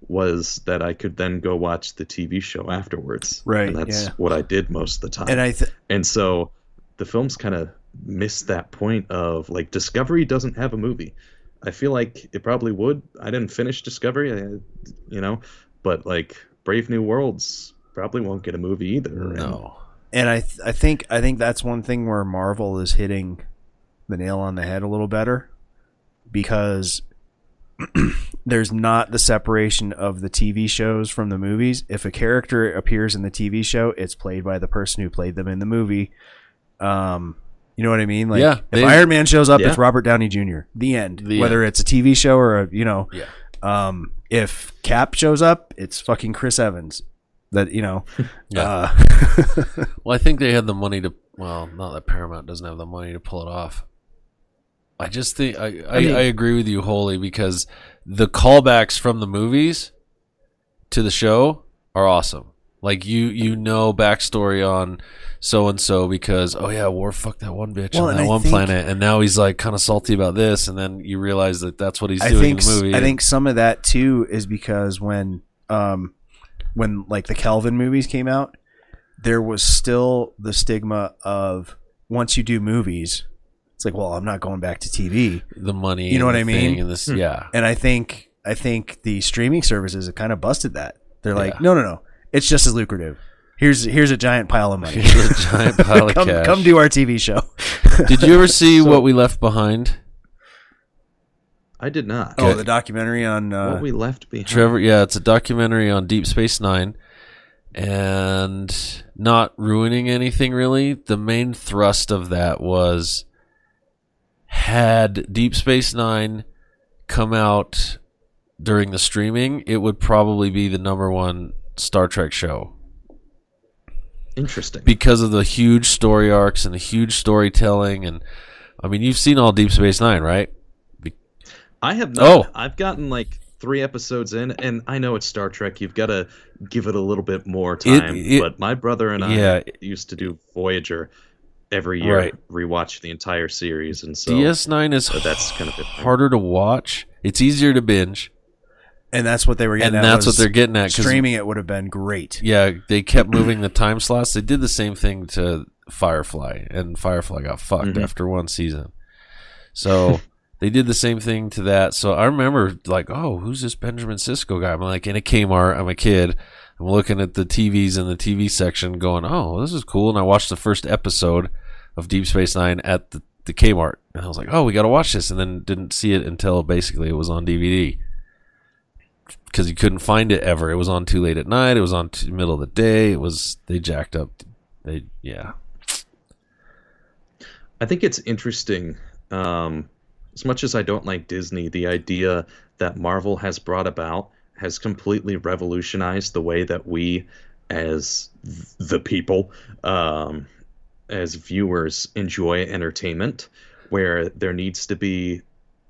was that I could then go watch the TV show afterwards. Right, And that's yeah. what I did most of the time. And I th- And so the films kind of miss that point of like Discovery doesn't have a movie. I feel like it probably would. I didn't finish Discovery, I, you know, but like Brave New Worlds probably won't get a movie either. And No. and I th- I think I think that's one thing where Marvel is hitting the nail on the head a little better because there's not the separation of the TV shows from the movies. If a character appears in the TV show, it's played by the person who played them in the movie. Um, you know what I mean? Like, Yeah, if Iron Man shows up, Yeah. it's Robert Downey Jr. The end. The Whether it's a TV show or a, you know, Yeah. um, if Cap shows up, it's fucking Chris Evans. That you know, Yeah. uh, Well, I think they had the money to. Well, not that Paramount doesn't have the money to pull it off. I just think I I, I, mean- agree with you wholly because the callbacks from the movies to the show are awesome. Like you you know backstory on so and so because oh yeah, Worf fucked that one bitch Well, on that I one think- planet, and now he's like kind of salty about this, and then you realize that that's what he's I doing think in the movie. I think some of that too is because when um when like the Kelvin movies came out, there was still the stigma of once you do movies, it's like, well, I'm not going back to TV. the money, You know what I mean? And this, yeah, And I think I think the streaming services have kind of busted that. They're like, Yeah. no, no, no, it's just as lucrative. Here's here's a giant pile of money. Here's a giant pile of come, cash. come do our TV show. Did you ever see what we left behind? I did not. Oh, the documentary on uh, what we left behind. Trevor, yeah, it's a documentary on Deep Space Nine, and not ruining anything really. The main thrust of that was had Deep Space Nine come out during the streaming, it would probably be the number one Star Trek show Interesting. because of the huge story arcs and the huge storytelling. And I mean, you've seen all Deep Space Nine, right? I have not. Oh. I've gotten like three episodes in, and I know it's Star Trek. You've got to give it a little bit more time. it- but my brother and I Yeah. used to do Voyager every year, Right. rewatch the entire series, and so DS9 is that's kind of it. harder to watch. It's easier to binge. And that's what they were getting and at. that's what they're getting at. 'cause, Streaming it would have been great. Yeah, they kept moving the time slots. They did the same thing to Firefly, and Firefly got fucked Mhm. after one season. So they did the same thing to that. So I remember like, oh, who's this Benjamin Sisko guy? I'm like in a Kmart. I'm a kid. I'm looking at the TVs in the TV section, going, oh, this is cool. And I watched the first episode of Deep Space Nine at the, the Kmart, and I was like, oh, we got to watch this, and then didn't see it until basically it was on DVD because you couldn't find it ever. It was on too late at night. It was on too middle of the day. It was they jacked up. They yeah. I think it's interesting. Um, as much as I don't like Disney, the idea that Marvel has brought about has completely revolutionized the way that we, as the people, um, as viewers, enjoy entertainment. Where there needs to be,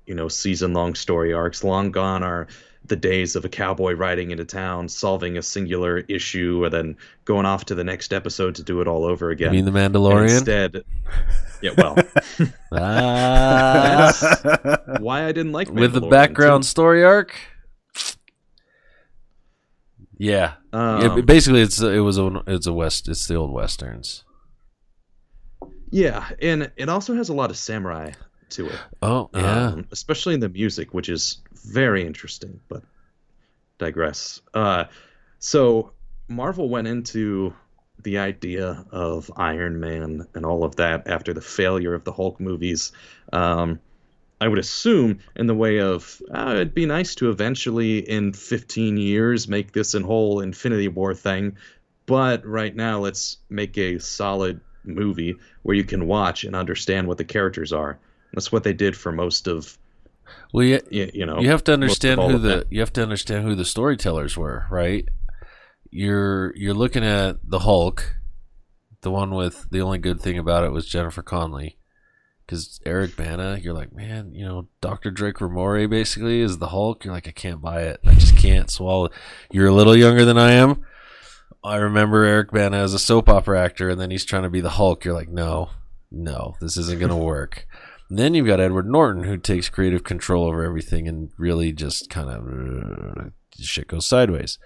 you know, season-long story arcs. Long gone are the days of a cowboy riding into town, solving a singular issue, and then going off to the next episode to do it all over again. You mean the And Mandalorian? Instead, yeah, well, that's why I didn't like with the background too. story arc. Yeah, yeah. Um, but Basically, it's it was a it's a west. It's the old westerns. yeah, and it also has a lot of samurai to it, Oh yeah. um, especially in the music, which is very interesting. But digress. Uh, so Marvel went into the idea of Iron Man and all of that after the failure of the Hulk movies. Um, I would assume in the way of uh, it'd be nice to eventually, in 15 years, make this an whole Infinity War thing. But right now, let's make a solid movie where you can watch and understand what the characters are. That's what they did for most of well, yeah. you, you know. you have to understand who the that. you have to understand who the storytellers were, right? You're you're looking at the Hulk, the one with the only good thing about it was Jennifer Connelly, because Eric Bana, you're like, man, you know, Doctor Drake Ramoray basically is the Hulk. You're like, I can't buy it. I just can't swallow. it. You're a little younger than I am. I remember Eric Bana as a soap opera actor, and then he's trying to be the Hulk. You're like, no, no, this isn't gonna work. Then you've got Edward Norton, who takes creative control over everything and really just kind of shit goes sideways.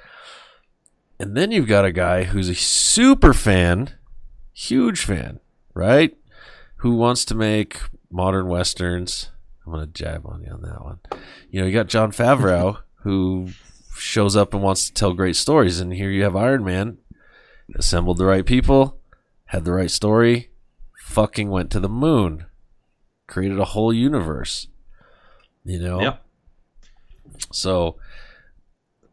And then you've got a guy who's a super fan, huge fan, right? Who wants to make modern westerns. I'm gonna jab on you on that one. You know, you got Jon Favreau who shows up and wants to tell great stories, and here you have Iron Man, assembled the right people, had the right story, fucking went to the moon, created a whole universe. You know, Yep. so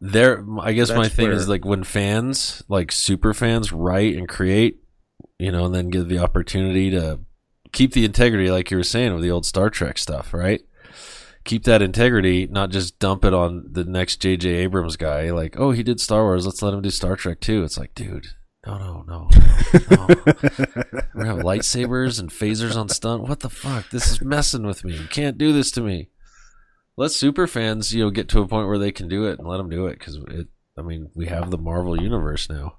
there, I guess my thing is like when fans, like super fans, write and create, you know, and then give the opportunity to keep the integrity, like you were saying, of the old Star Trek stuff, right? Keep that integrity, not just dump it on the next J.J. Abrams guy. Like, oh, he did Star Wars, let's let him do Star Trek too. It's like, dude, Oh, no, no, no, no. We're gonna have lightsabers and phasers on stunt. What the fuck? This is messing with me. You can't do this to me. Let super fans, you know, get to a point where they can do it and let them do it because it. I mean, we have the Marvel universe now.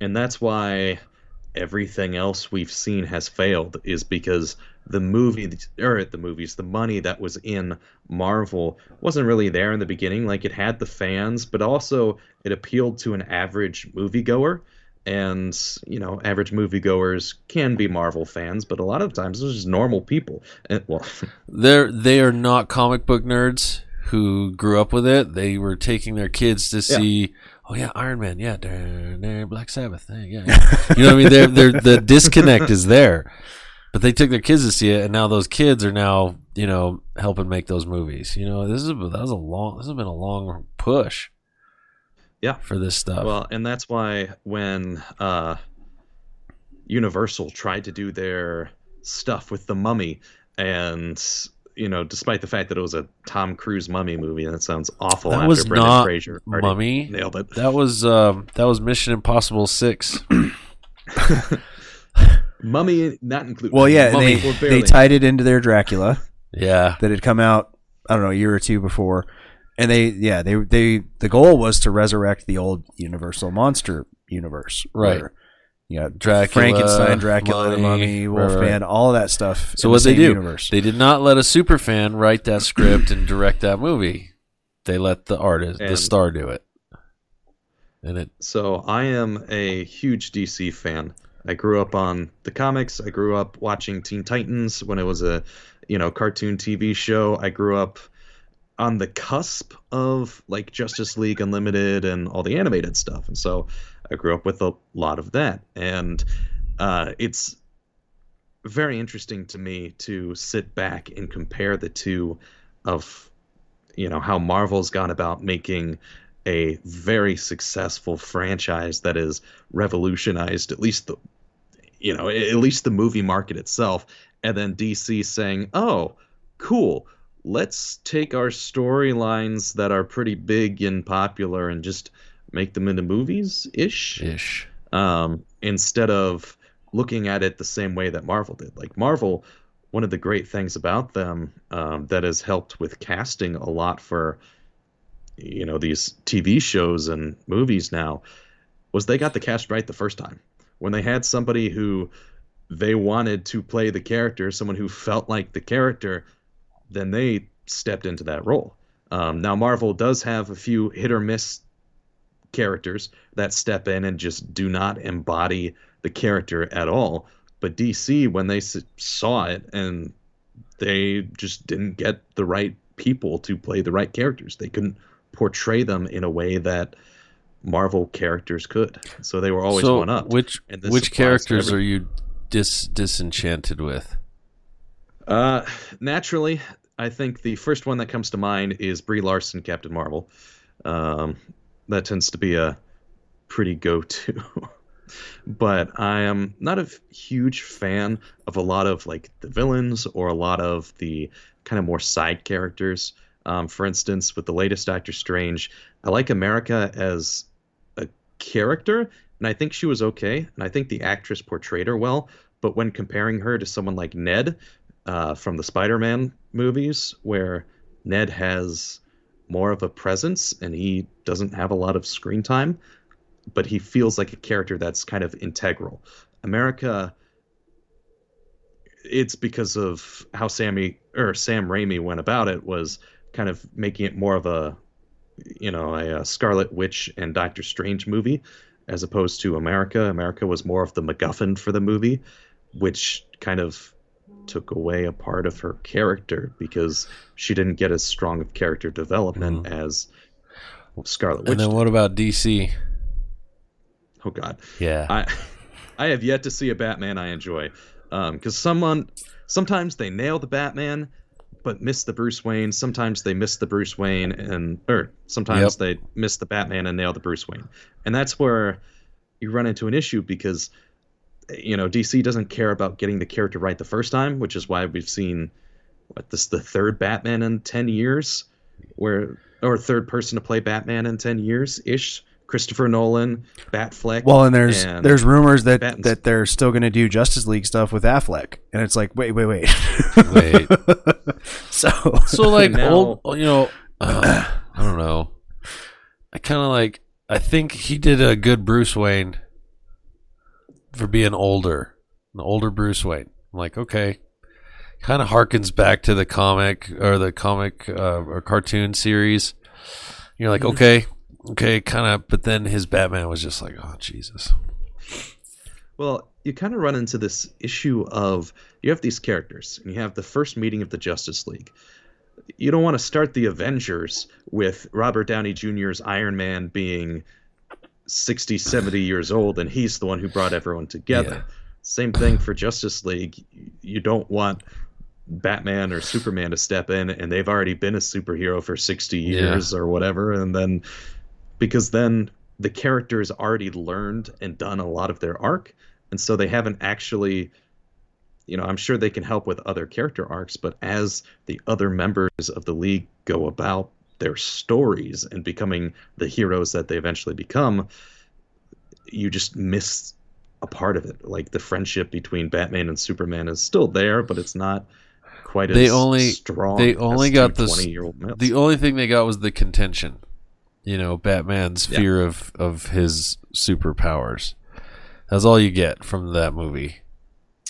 and that's why everything else we've seen has failed is because the movie or the movies the money that was in marvel wasn't really there in the beginning like it had the fans but also it appealed to an average moviegoer and you know average moviegoers can be marvel fans but a lot of times they're just normal people and well They're they are not comic book nerds who grew up with it. They were taking their kids to see. Oh yeah, Iron Man. Yeah, Black Sabbath. Yeah, yeah. yeah. You know what I mean? They're, they're, the disconnect is there, but they took their kids to see it, and now those kids are now you know helping make those movies. You know, this is that was a long. This has been a long push yeah for this stuff. Well, and that's why when uh, Universal tried to do their stuff with the Mummy, and you know, despite the fact that it was a Tom Cruise Mummy movie, and that sounds awful That after was Brendan not Fraser Mummy. nailed it. that was um, that was Mission Impossible Six. Mummy not included. Well, yeah, Mummy they they tied it into their Dracula yeah, that had come out. I don't know a year or two before, and they yeah they they the goal was to resurrect the old Universal monster universe, Right. where, Yeah, Dracula, Frankenstein, Dracula, Mummy, Mummy, right, Wolfman, right. all of that stuff. So what the they same do? Universe. They did not let a super fan write that script and direct that movie. They let the artist, the star, do it. And it So I am a huge DC fan. I grew up on the comics. I grew up watching Teen Titans when it was a, you know, cartoon TV show. I grew up on the cusp of like Justice League Unlimited and all the animated stuff. And so I grew up with a lot of that. And uh, it's very interesting to me to sit back and compare the two of, you know, how Marvel's gone about making a very successful franchise that has revolutionized at least the you know at least the movie market itself and then DC saying oh cool let's take our storylines that are pretty big and popular and just make them into movies ish ish. um, instead of looking at it the same way that Marvel did. Like Marvel, one of the great things about them um, that has helped with casting a lot for you know these TV shows and movies now was they got the cast right the first time when they had somebody who they wanted to play the character, someone who felt like the character, then they stepped into that role. Um, now Marvel does have a few hit or miss characters that step in and just do not embody the character at all. But DC, when they saw it and they just didn't get the right people to play the right characters, they couldn't portray them in a way that Marvel characters could. So they were always so one up. which And which characters are you dis disenchanted with? Uh, naturally, I think the first one that comes to mind is Brie Larson, Captain Marvel. Um, that tends to be a pretty go-to. but I am not a huge fan of a lot of like the villains or a lot of the kind of more side characters. Um, for instance, with the latest Doctor Strange, I like America as character, and I think she was okay, and I think the actress portrayed her well. But when comparing her to someone like Ned uh, from the Spider-Man movies, where Ned has more of a presence and he doesn't have a lot of screen time, but he feels like a character that's kind of integral. America, it's because of how Sammy or Sam Raimi went about it was kind of making it more of a, you know, a, uh Scarlet Witch and Doctor Strange movie, as opposed to America. America was more of the MacGuffin for the movie, which kind of took away a part of her character because she didn't get as strong of character development as Scarlet Witch. And then did. what about DC? Oh God, Yeah, I I have yet to see a Batman I enjoy, because someone sometimes they nail the Batman, but miss the Bruce Wayne. Sometimes they miss the Bruce Wayne and or sometimes Yep. they miss the Batman and nail the Bruce Wayne, and that's where you run into an issue because you know DC doesn't care about getting the character right the first time, which is why we've seen what this the third Batman in ten years, where or third person to play Batman in ten years ish. Christopher Nolan, Batfleck. Well, and there's and- there's rumors that Pattinson. that they're still going to do Justice League stuff with Affleck, and it's like, wait, wait, wait, Wait. so, so like now- old, you know, uh, I don't know. I kind of like. I think he did a good Bruce Wayne. for being older, an older Bruce Wayne. I'm like, okay, kind of harkens back to the comic or the comic uh, or cartoon series. You're like, okay, okay, kind of, but then his Batman was just like, oh Jesus. Well, you kind of run into this issue of you have these characters and you have the first meeting of the Justice League. You don't want to start the Avengers with Robert Downey Jr.'s Iron Man being 60, 70 years old and he's the one who brought everyone together. Yeah. Same thing for Justice League. You don't want Batman or Superman to step in and they've already been a superhero for 60 Yeah. years or whatever and then because then the characters already learned and done a lot of their arc and so they haven't actually you know i'm sure they can help with other character arcs but as the other members of the league go about their stories and becoming the heroes that they eventually become you just miss a part of it like the friendship between batman and superman is still there but it's not quite They as only- strong they only as got two this- 20-year-old males. The only thing they got was the contention. You know, Batman's Yeah. fear of of his superpowers. That's all you get from that movie.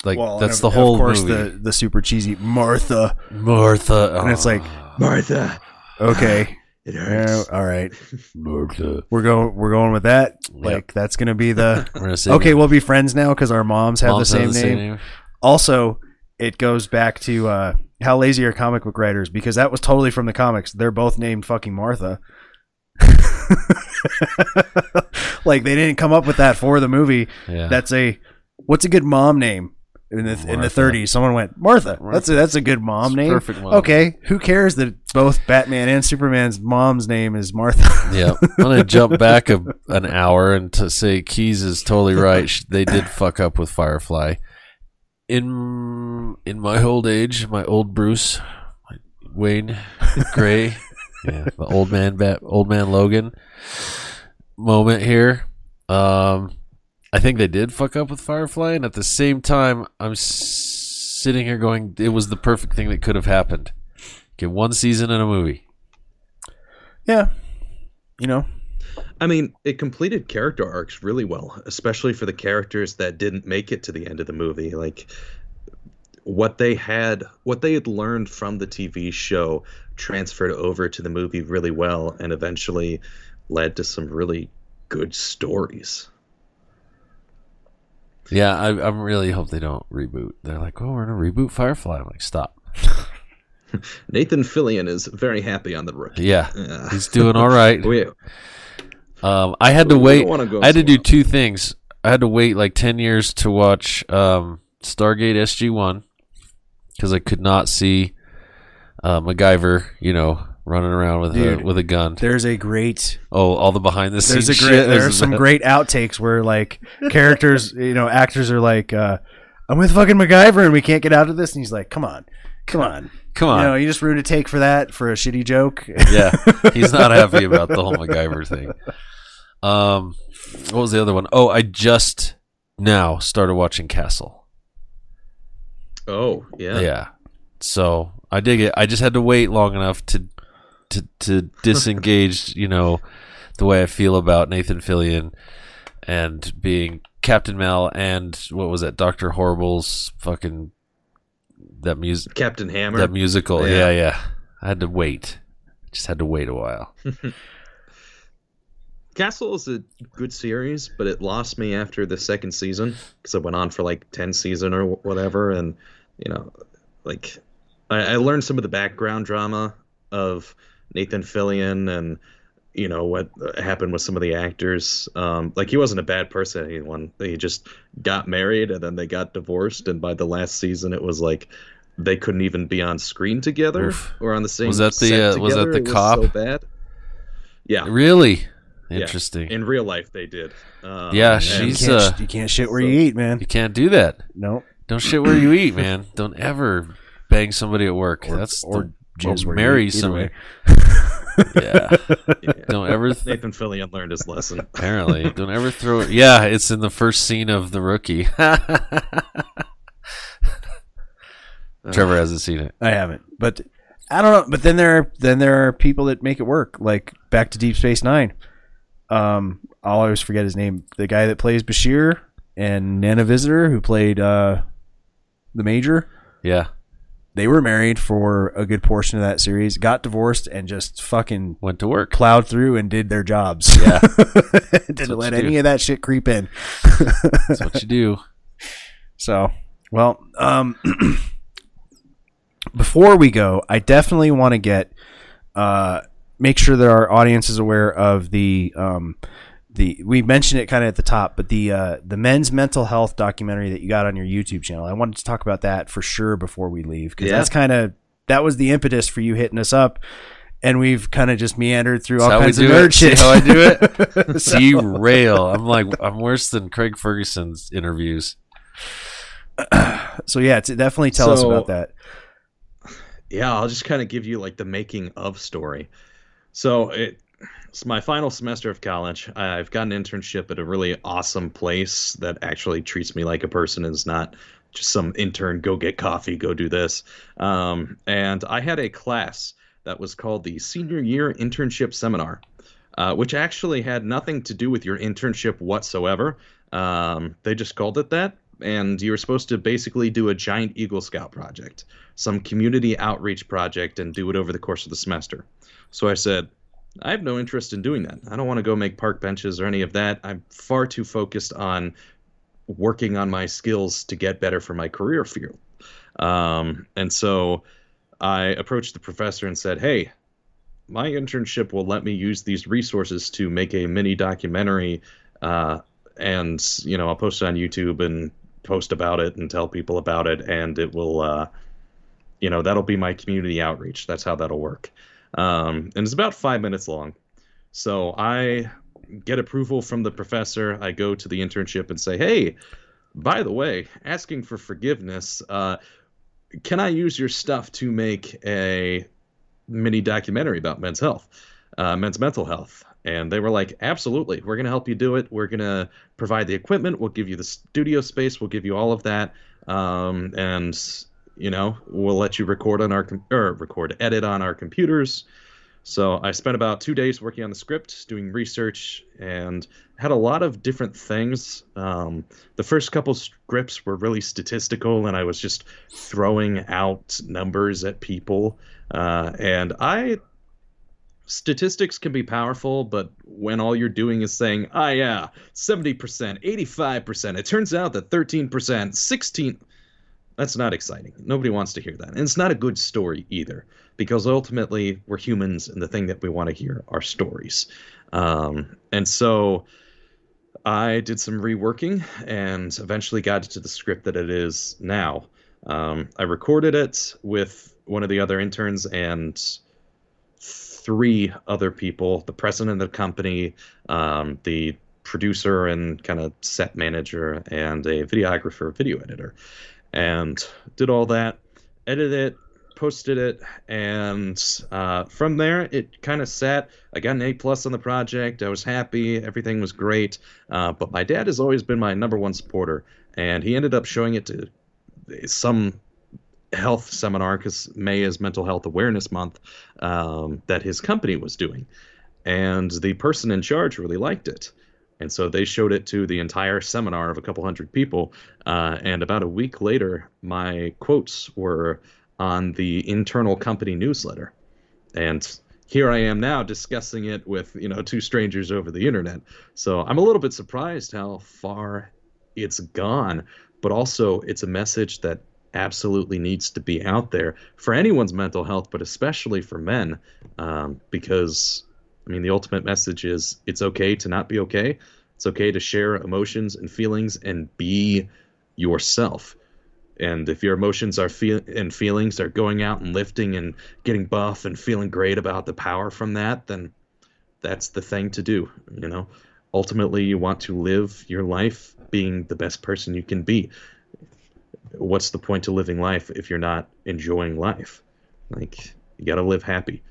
Like Well, that's and the of- whole Of course, movie. the the super cheesy Martha, Martha, and it's like, martha okay, it yeah, hurts all right, Martha. we're going we're going with that. Like that's gonna be the We're gonna okay. We'll be friends now because our moms have moms the have same name. Also, it goes back to uh, how lazy are comic book writers because that was totally from the comics. They're both named fucking Martha. like they didn't come up with that for the movie. Yeah. That's a what's a good mom name in the in the Martha. 30s? Someone went Martha. That's a that's a good mom It's name. perfect mom Okay, who cares that both Batman and Superman's mom's name is Martha? yeah, I'm gonna jump back a, an hour and to say Keys is totally right. They did fuck up with Firefly. In in my old age, my old Bruce, Wayne Gray, yeah, the old man, Bat, old man Logan moment here. Um, I think they did fuck up with Firefly, and at the same time, I'm s- sitting here going, it was the perfect thing that could have happened. Get one season in a movie. yeah, you know, I mean, it completed character arcs really well, especially for the characters that didn't make it to the end of the movie. Like what they had, what they had learned from the TV show transferred over to the movie really well and eventually led to some really good stories. Yeah, I, I really hope they don't reboot. They're like, oh, we're gonna reboot Firefly. I'm like, stop. Nathan Fillion is very happy on the rookie. Yeah, Yeah. he's doing all right. We, Um, I had to wait. I had to do two things. I had to wait like ten years to watch um, Stargate SG One because I could not see uh, MacGyver, you know, running around with a, with a gun. there's a great Oh, all the behind the scenes. there's a great there's some great outtakes where like characters you know actors are like uh i'm with fucking macgyver and we can't get out of this and he's like come on come on Come on, you know you just ruined a take for that for a shitty joke yeah, he's not happy about the whole MacGyver thing. Um, what was the other one? Oh, I just now started watching Castle. Oh, yeah. Yeah. So I dig it. I just had to wait long enough to to to disengage, you know, the way I feel about Nathan Fillion and being Captain Mal and what was that, Doctor Horrible's fucking that music Captain Hammer. that musical. Yeah. Yeah, yeah. I had to wait. Just had to wait a while. Castle is a good series, but it lost me after the second season because it went on for like ten season or whatever, and you know, like I, I learned some of the background drama of Nathan Fillion and you know what happened with some of the actors. Um, like he wasn't a bad person. Anyone he just got married and then they got divorced, and by the last season, it was like they couldn't even be on screen together Oof. or on the same. Was that the, set uh, was that together. the It cop? so bad. Yeah, Really? Yeah. Interesting. in real life they did. Um, Yeah, and- you she's- can't, uh, you can't shit where so- you eat man You can't do that. no Don't shit where you eat, man. Don't ever bang somebody at work. Or- That's or the, or where marry eat, somebody. yeah. yeah. Don't ever. Th- Nathan Fillion learned his lesson. apparently, don't ever throw. it. Yeah, it's in the first scene of the rookie. Trevor hasn't seen it. i haven't but i don't know but then there are then there are people that make it work like back to deep space nine um i'll always forget his name the guy that plays bashir and Nana Visitor, who played uh, the Major, Yeah, they were married for a good portion of that series, got divorced, and just fucking went to work. plowed through and did their jobs. Yeah. didn't let you do. any of that shit creep in. That's what you do. So, well, um, before we go, I definitely want to get uh, make sure that our audience is aware of the um, the we mentioned it kind of at the top, but the uh, the men's mental health documentary that you got on your YouTube channel. I wanted to talk about that for sure before we leave because Yeah. that's kind of that was the impetus for you hitting us up. And we've kind of just meandered through all That's we kinds of nerd it. See shit. how I do it? Derail. I'm like I'm worse than Craig Ferguson's interviews. so yeah, definitely tell us about that. Yeah, I'll just kind of give you like the making of story. So it, it's my final semester of college. I've got an internship at a really awesome place that actually treats me like a person and is not just some intern. Go get coffee. Go do this. Um, and I had a class that was called the Senior Year Internship Seminar, uh, which actually had nothing to do with your internship whatsoever. Um, they just called it that, and you were supposed to basically do a giant Eagle Scout project, some community outreach project, and do it over the course of the semester. So I said, I have no interest in doing that. I don't want to go make park benches or any of that. I'm far too focused on working on my skills to get better for my career field. Um, and so I approached the professor and said, Hey, my internship will let me use these resources to make a mini documentary. Uh, and, you know, I'll post it on YouTube and post about it and tell people about it. And it will, uh, you know, that'll be my community outreach. That's how that'll work. Um, and it's about five minutes long. So I get approval from the professor. I go to the internship and say, hey, by the way, asking for forgiveness, uh, can I use your stuff to make a mini documentary about men's health, uh, men's mental health? And they were like, absolutely, we're going to help you do it. We're going to provide the equipment. We'll give you the studio space. We'll give you all of that. Um, and, you know, we'll let you record on our, com- or record, edit on our computers. So I spent about two days working on the script, doing research, and had a lot of different things. Um, the first couple scripts were really statistical, and I was just throwing out numbers at people. Uh, and I, statistics can be powerful, but when all you're doing is saying, "Ah, yeah, seventy percent, eighty-five percent," it turns out that thirteen percent, sixteen. That's not exciting. Nobody wants to hear that. And it's not a good story either, because ultimately we're humans, and the thing that we want to hear are stories. Um, and so I did some reworking and eventually got it to the script that it is now. Um, I recorded it with one of the other interns and three other people the president of the company, um, the producer and kind of set manager, and a videographer, video editor and did all that, edited it, posted it, and uh, from there it kind of sat. I got an A plus on the project. I was happy. Everything was great. Uh, but my dad has always been my number one supporter, and he ended up showing it to some health seminar because May is Mental Health Awareness Month um, that his company was doing, and the person in charge really liked it. And so they showed it to the entire seminar of a couple hundred people. Uh, and about a week later, my quotes were on the internal company newsletter. And here I am now discussing it with, you know, two strangers over the internet. So I'm a little bit surprised how far it's gone, but also it's a message that absolutely needs to be out there for anyone's mental health, but especially for men, um, because I mean, the ultimate message is it's okay to not be okay. It's okay to share emotions and feelings and be yourself. And if your emotions are feel and feelings are going out and lifting and getting buff and feeling great about the power from that, then that's the thing to do. You know, ultimately, you want to live your life being the best person you can be. What's the point to living life if you're not enjoying life? Like, you got to live happy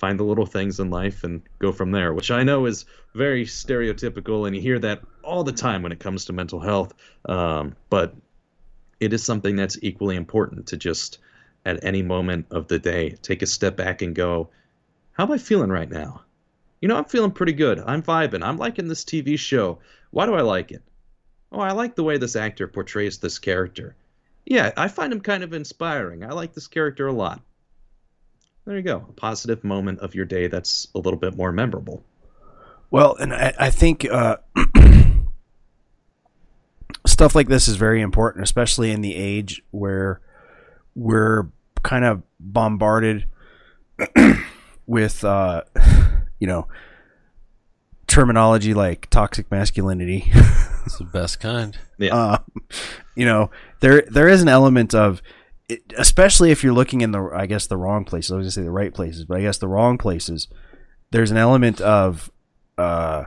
find the little things in life and go from there, which I know is very stereotypical, and you hear that all the time when it comes to mental health. Um, but it is something that's equally important to just at any moment of the day take a step back and go, How am I feeling right now? You know, I'm feeling pretty good. I'm vibing. I'm liking this TV show. Why do I like it? oh, I like the way this actor portrays this character. Yeah, I find him kind of inspiring. I like this character a lot. There you go. A positive moment of your day that's a little bit more memorable. Well, and I, I think uh, stuff like this is very important, especially in the age where we're kind of bombarded with, uh, you know, terminology like toxic masculinity. It's the best kind. Yeah. uh, you know, there there is an element of, it, especially if you're looking in the, I guess the wrong places. I was gonna say the right places, but I guess the wrong places. There's an element of, uh,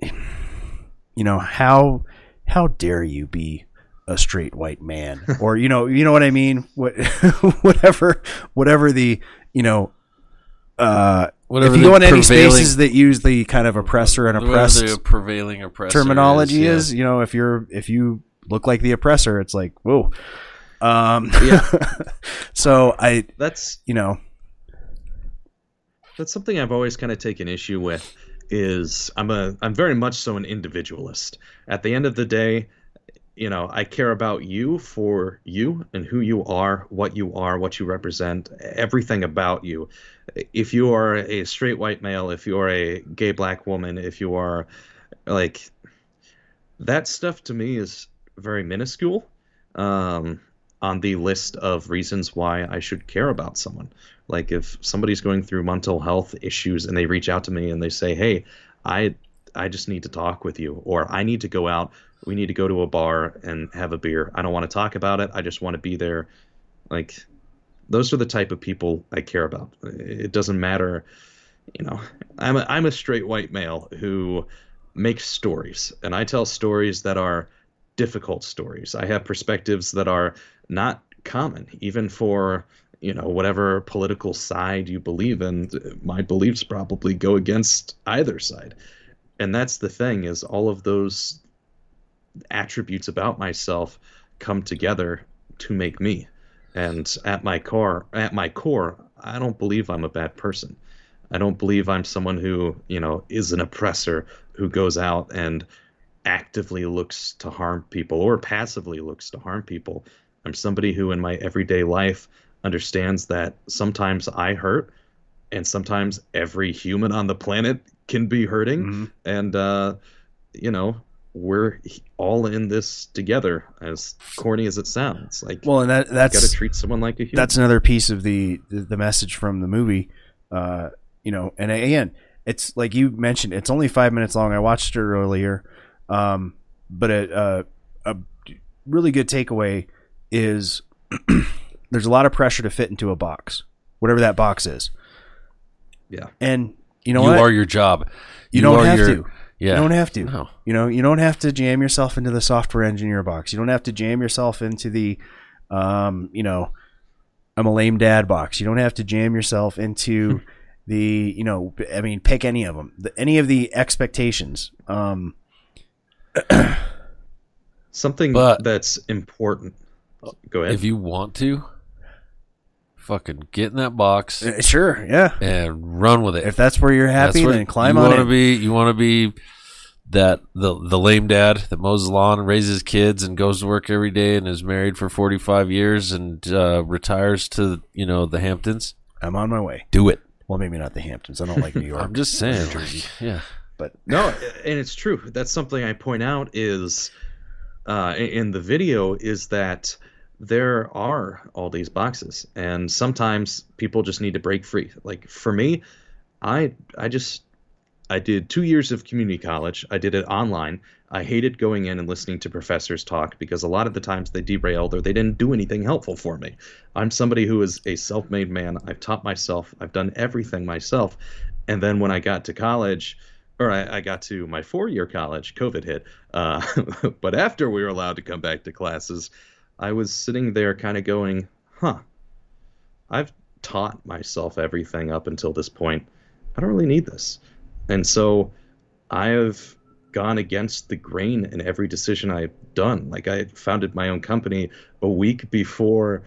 you know how how dare you be a straight white man, or you know you know what I mean. What whatever whatever the you know. Uh, Whatever if you go on any spaces that use the kind of oppressor and oppressed prevailing oppressor terminology is, is, you know if you're if you look like the oppressor it's like whoa um Yeah. so i That's you know that's something I've always kind of taken issue with is I'm a I'm very much so an individualist. At the end of the day, you know, I care about you for you and who you are, what you are, what you represent, everything about you. If you are a straight white male, if you are a gay black woman, if you are like that stuff to me is very minuscule um, on the list of reasons why I should care about someone. Like if somebody's going through mental health issues and they reach out to me and they say, "Hey, I I just need to talk with you," or "I need to go out. We need to go to a bar and have a beer. I don't want to talk about it. I just want to be there." Like those are the type of people I care about. It doesn't matter, you know. I'm a, I'm a straight white male who makes stories, and I tell stories that are difficult stories. I have perspectives that are not common, even for you know whatever political side you believe in. My beliefs probably go against either side, and that's the thing is all of those attributes about myself come together to make me. And at my core, at my core, I don't believe I'm a bad person. I don't believe I'm someone who, you know, is an oppressor who goes out and actively looks to harm people or passively looks to harm people. I'm somebody who in my everyday life understands that sometimes I hurt and sometimes every human on the planet can be hurting Mhm. and uh you know, we're all in this together as corny as it sounds. Like well and that's got to treat someone like a human. that's another piece of the the, the message from the movie uh you know and again it's like you mentioned it's only five minutes long i watched it earlier um but a, uh, a really good takeaway is there's a lot of pressure to fit into a box whatever that box is Yeah. and you know you what are your job. you, don't are have your- to Yeah. you don't have to No. you know, you don't have to jam yourself into the software engineer box. You don't have to jam yourself into the, um, you know, I'm a lame dad box. You don't have to jam yourself into the, you know, I mean, pick any of them, the, any of the expectations. Um, Something But- that's important. Go ahead. If you want to, fucking get in that box uh, sure, yeah. and run with it. If that's where you're happy, That's what then climb you on wanna it. Be, you want to be that the the lame dad that mows the lawn and raises kids and goes to work every day and is married for 45 years and uh, retires to you know the Hamptons. I'm on my way. Do it. Well, maybe not the Hamptons. I don't like New York. I'm just saying. like, yeah. But no, and it's true. That's something I point out is uh, in- the video is that there are all these boxes, and sometimes people just need to break free. Like for me, I I just I did two years of community college. I did it online. I hated going in and listening to professors talk because a lot of the times they derailed or they didn't do anything helpful for me. I'm somebody who is a self made man. I've taught myself, I've done everything myself. And then when I got to college, or I, I got to my four year college, COVID hit. Uh, but after we were allowed to come back to classes, I was sitting there kind of going, huh, I've taught myself everything up until this point. I don't really need this. And so I have gone against the grain in every decision I've done. Like I founded my own company a week before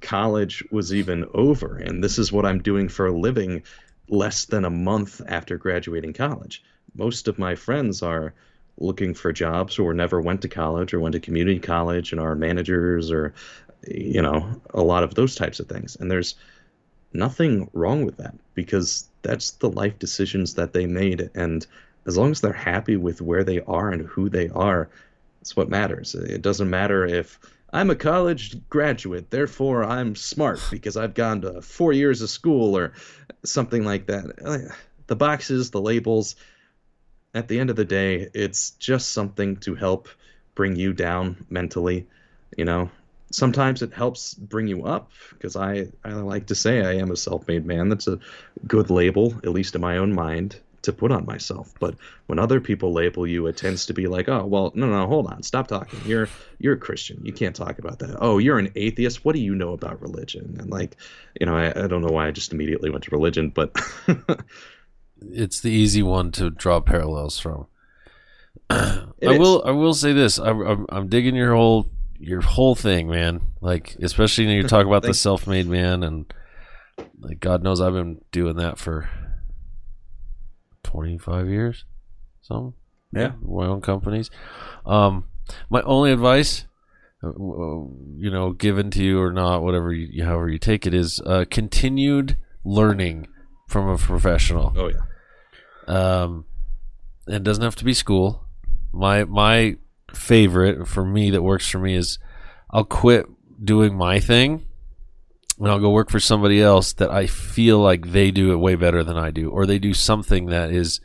college was even over. And this is what I'm doing for a living less than a month after graduating college. Most of my friends are looking for jobs or never went to college or went to community college and are managers or you know a lot of those types of things. And there's nothing wrong with that because that's the life decisions that they made. And as long as they're happy with where they are and who they are it's what matters. It doesn't matter if i'm a college graduate therefore i'm smart because i've gone to four years of school or something like that. Uh, the boxes the labels at the end of the day it's just something to help bring you down mentally you know sometimes it helps bring you up because I, I like to say I am a self-made man. That's a good label, at least in my own mind, to put on myself. But when other people label you, it tends to be like, oh, well, no, no, hold on, stop talking. You're you're a Christian. You can't talk about that. Oh, you're an atheist. What do you know about religion? And like, you know, I, I don't know why I just immediately went to religion, but it's the easy one to draw parallels from. I will I will say this. I, I'm, I'm digging your whole your whole thing, man. Like especially when you talk about the self-made man, and like God knows I've been doing that for twenty-five years. Some yeah, my own companies. Um, my only advice, uh, you know, given to you or not, whatever you, however you take it, is uh, continued learning from a professional. Oh yeah. Um, it doesn't have to be school. My my favorite for me that works for me is I'll quit doing my thing and I'll go work for somebody else that I feel like they do it way better than I do, or they do something that is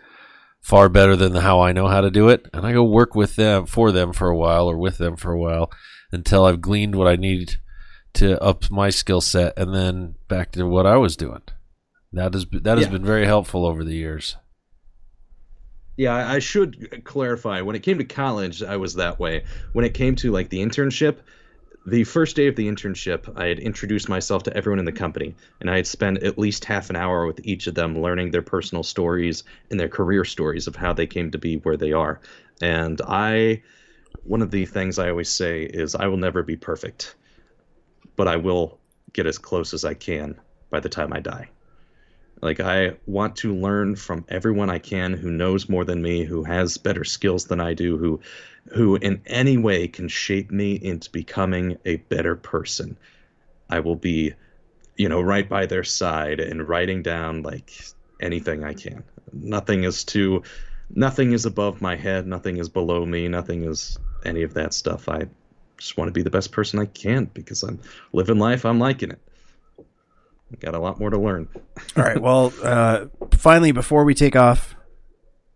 far better than how I know how to do it, and I go work with them for them for a while or with them for a while until I've gleaned what I need to up my skill set, and then back to what I was doing. That has that has yeah. been very helpful over the years. Yeah, I should clarify. When it came to college, I was that way. When it came to like the internship, the first day of the internship, I had introduced myself to everyone in the company, and I had spent at least half an hour with each of them learning their personal stories and their career stories of how they came to be where they are. And I, one of the things I always say is, I will never be perfect, but I will get as close as I can by the time I die. Like I want to learn from everyone I can who knows more than me, who has better skills than I do, who who in any way can shape me into becoming a better person. I will be, you know, right by their side and writing down like anything I can. Nothing is too nothing is above my head, nothing is below me, nothing is any of that stuff. I just want to be the best person I can because I'm living life, I'm liking it got a lot more to learn. All right. Well, uh, finally, before we take off,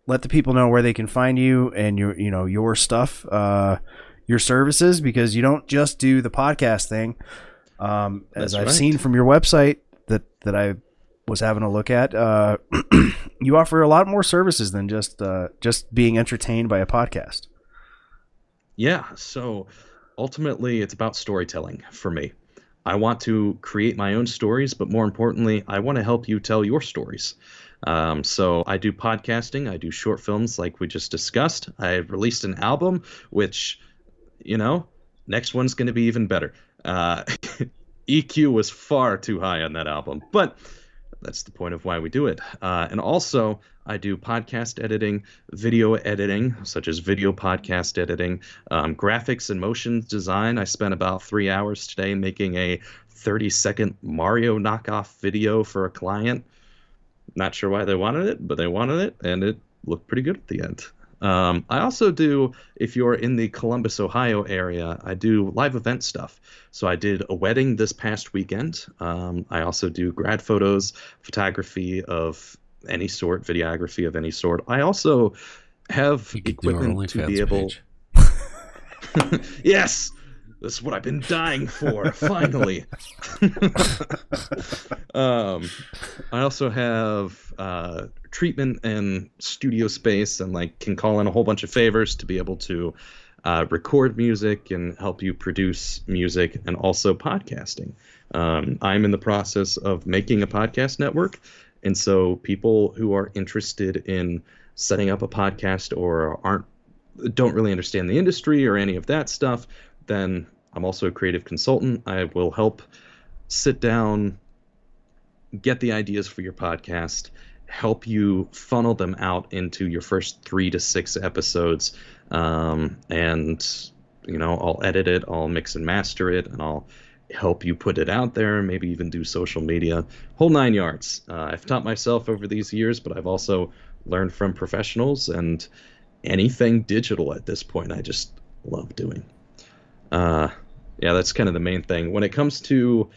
let the people know where they can find you and your, you know, your stuff, uh, your services, because you don't just do the podcast thing. Um, as That's I've right. seen from your website that that I was having a look at, uh, you offer a lot more services than just uh, just being entertained by a podcast. Yeah. So ultimately, it's about storytelling for me. I want to create my own stories, but more importantly, I want to help you tell your stories. Um, so I do podcasting, I do short films like we just discussed. I released an album, which, you know, next one's going to be even better. Uh, EQ was far too high on that album, but that's the point of why we do it. Uh, and also, I do podcast editing, video editing, such as video podcast editing, um, graphics and motion design. I spent about three hours today making a 30 second Mario knockoff video for a client. Not sure why they wanted it, but they wanted it, and it looked pretty good at the end. Um, I also do, if you're in the Columbus, Ohio area, I do live event stuff. So I did a wedding this past weekend. Um, I also do grad photos, photography of any sort, videography of any sort. I also have equipment to be able. yes, this is what I've been dying for. finally. um, I also have uh, treatment and studio space, and like can call in a whole bunch of favors to be able to uh, record music and help you produce music, and also podcasting. Um, I'm in the process of making a podcast network, and so people who are interested in setting up a podcast or aren't don't really understand the industry or any of that stuff, then I'm also a creative consultant. I will help sit down, get the ideas for your podcast, help you funnel them out into your first three to six episodes. Um, and, you know, I'll edit it, I'll mix and master it, and I'll help you put it out there, maybe even do social media, whole nine yards. Uh, I've taught myself over these years, but I've also learned from professionals and anything digital at this point. I just love doing. Uh, yeah, that's kind of the main thing. When it comes to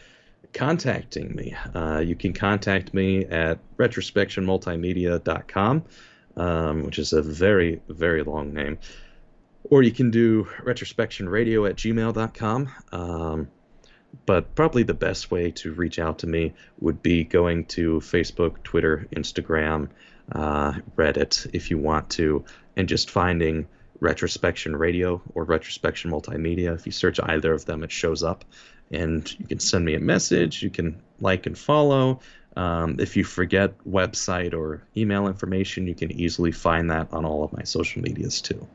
contacting me, uh, you can contact me at retrospectionmultimedia.com, um, which is a very, very long name. Or you can do retrospectionradio at gmail.com. Um, but probably the best way to reach out to me would be going to Facebook, Twitter, Instagram, uh, Reddit, if you want to, and just finding Retrospection Radio or Retrospection Multimedia. If you search either of them, it shows up. And you can send me a message, you can like and follow. Um, if you forget website or email information, you can easily find that on all of my social medias too.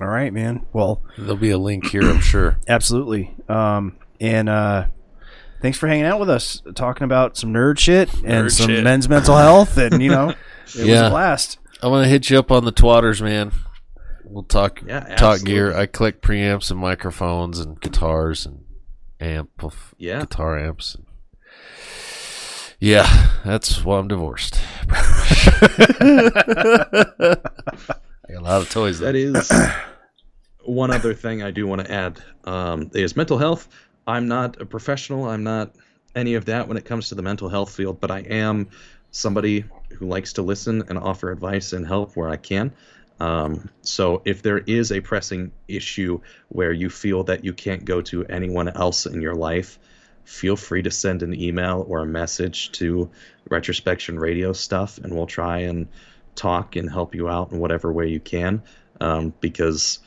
All right, man. Well, There'll be a link here, I'm sure. absolutely. Um, and uh, thanks for hanging out with us, talking about some nerd shit and Nerd some shit. men's mental health, and you know, it was a blast. I'm gonna hit you up on the twatters, man. We'll talk Yeah, talk gear. I collect preamps and microphones and guitars and amp Yeah. guitar amps. Yeah, that's why I'm divorced. I got a lot of toys. That Though. is one other thing I do want to add um, is mental health. I'm not a professional. I'm not any of that when it comes to the mental health field, but I am somebody who likes to listen and offer advice and help where I can. Um, so if there is a pressing issue where you feel that you can't go to anyone else in your life, feel free to send an email or a message to Retrospection Radio stuff, and we'll try and talk and help you out in whatever way you can. Um, because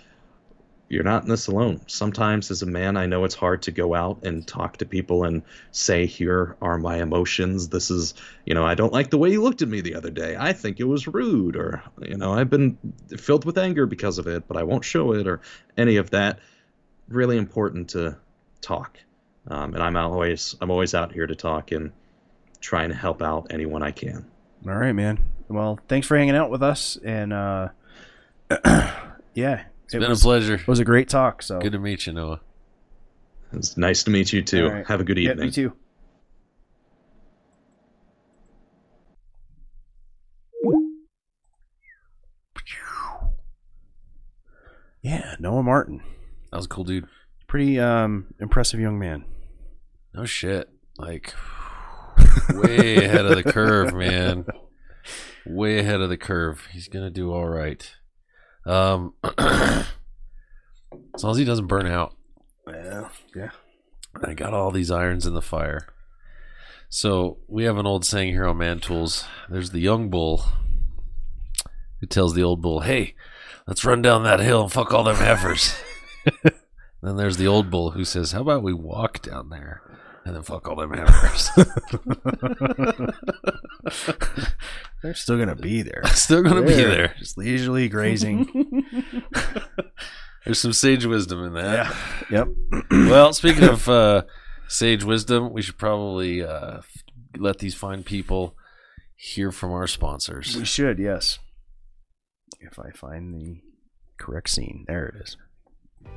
you're not in this alone. Sometimes, as a man, I know it's hard to go out and talk to people and say, Here are my emotions. This is, you know, I don't like the way you looked at me the other day. I think it was rude, or, you know, I've been filled with anger because of it, but I won't show it, or any of that. Really important to talk. Um, and I'm always, I'm always out here to talk and trying to help out anyone I can. All right, man. Well, thanks for hanging out with us, and uh, yeah, It's it been was, a pleasure. it was a great talk. So Good to meet you, Noah. It's nice to meet you too. All right. Have a good Yeah, evening. you too. Yeah, Noah Martin, That was a cool, dude. pretty um, impressive young man. No shit. Like way ahead of the curve, man. Way ahead of the curve. He's gonna do all right. Um, as long as he doesn't burn out. Yeah, yeah. I got all these irons in the fire. So we have an old saying here on Man Tools. There's the young bull who tells the old bull, "Hey, let's run down that hill and fuck all them heifers." then there's the old bull who says, "How about we walk down there and then fuck all them heifers?" They're still gonna be there. Still gonna be there. just leisurely grazing. There's some sage wisdom in that. yep. well, speaking of uh, sage wisdom, we should probably uh, let these fine people hear from our sponsors. We should, yes. If I find the correct scene, there it is.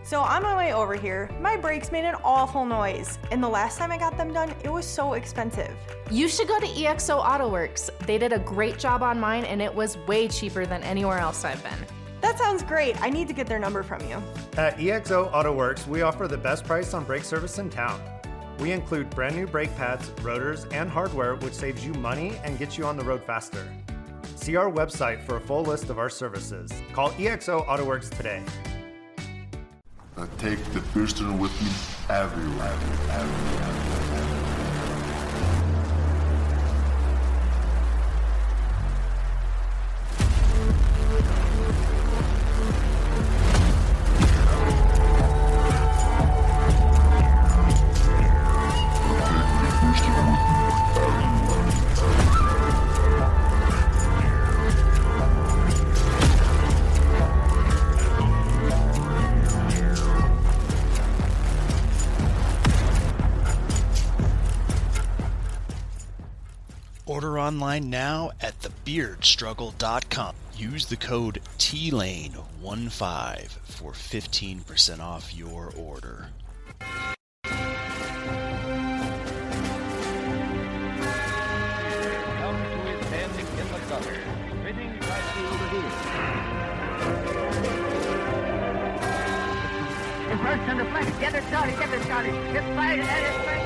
So on my way over here, my brakes made an awful noise. And the last time I got them done, it was so expensive. You should go to EXO AutoWorks. They did a great job on mine and it was way cheaper than anywhere else I've been. That sounds great. I need to get their number from you. At EXO AutoWorks, we offer the best price on brake service in town. We include brand new brake pads, rotors, and hardware, which saves you money and gets you on the road faster. See our website for a full list of our services. Call EXO AutoWorks today. I take the booster with me everywhere. everywhere. Online now at thebeardstruggle.com. Use the code TLANE15 for 15% off your order. Started. Started. Fired his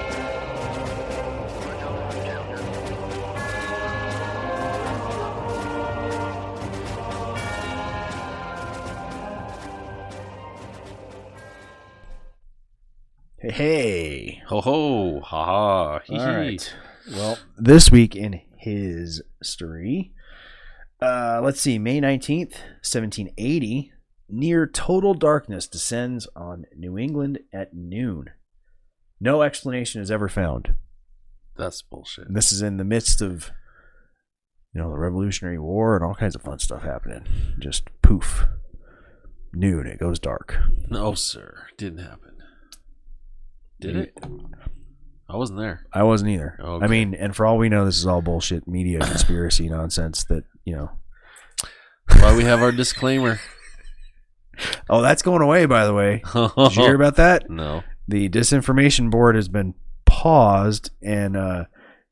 Hey, hey. Ho ho, ha ha, All right. Well, this week in his story, uh, let's see, May 19th, 1780, near total darkness descends on New England at noon. No explanation is ever found. That's bullshit. And this is in the midst of, you know, the Revolutionary War and all kinds of fun stuff happening. Just poof. Noon, it goes dark. No, sir, didn't happen. Did it? I wasn't there. I wasn't either. Okay. I mean, and for all we know, this is all bullshit media conspiracy nonsense that, you know. Why we have our disclaimer. Oh, that's going away, by the way. Did you hear about that? No. The disinformation board has been paused, and uh,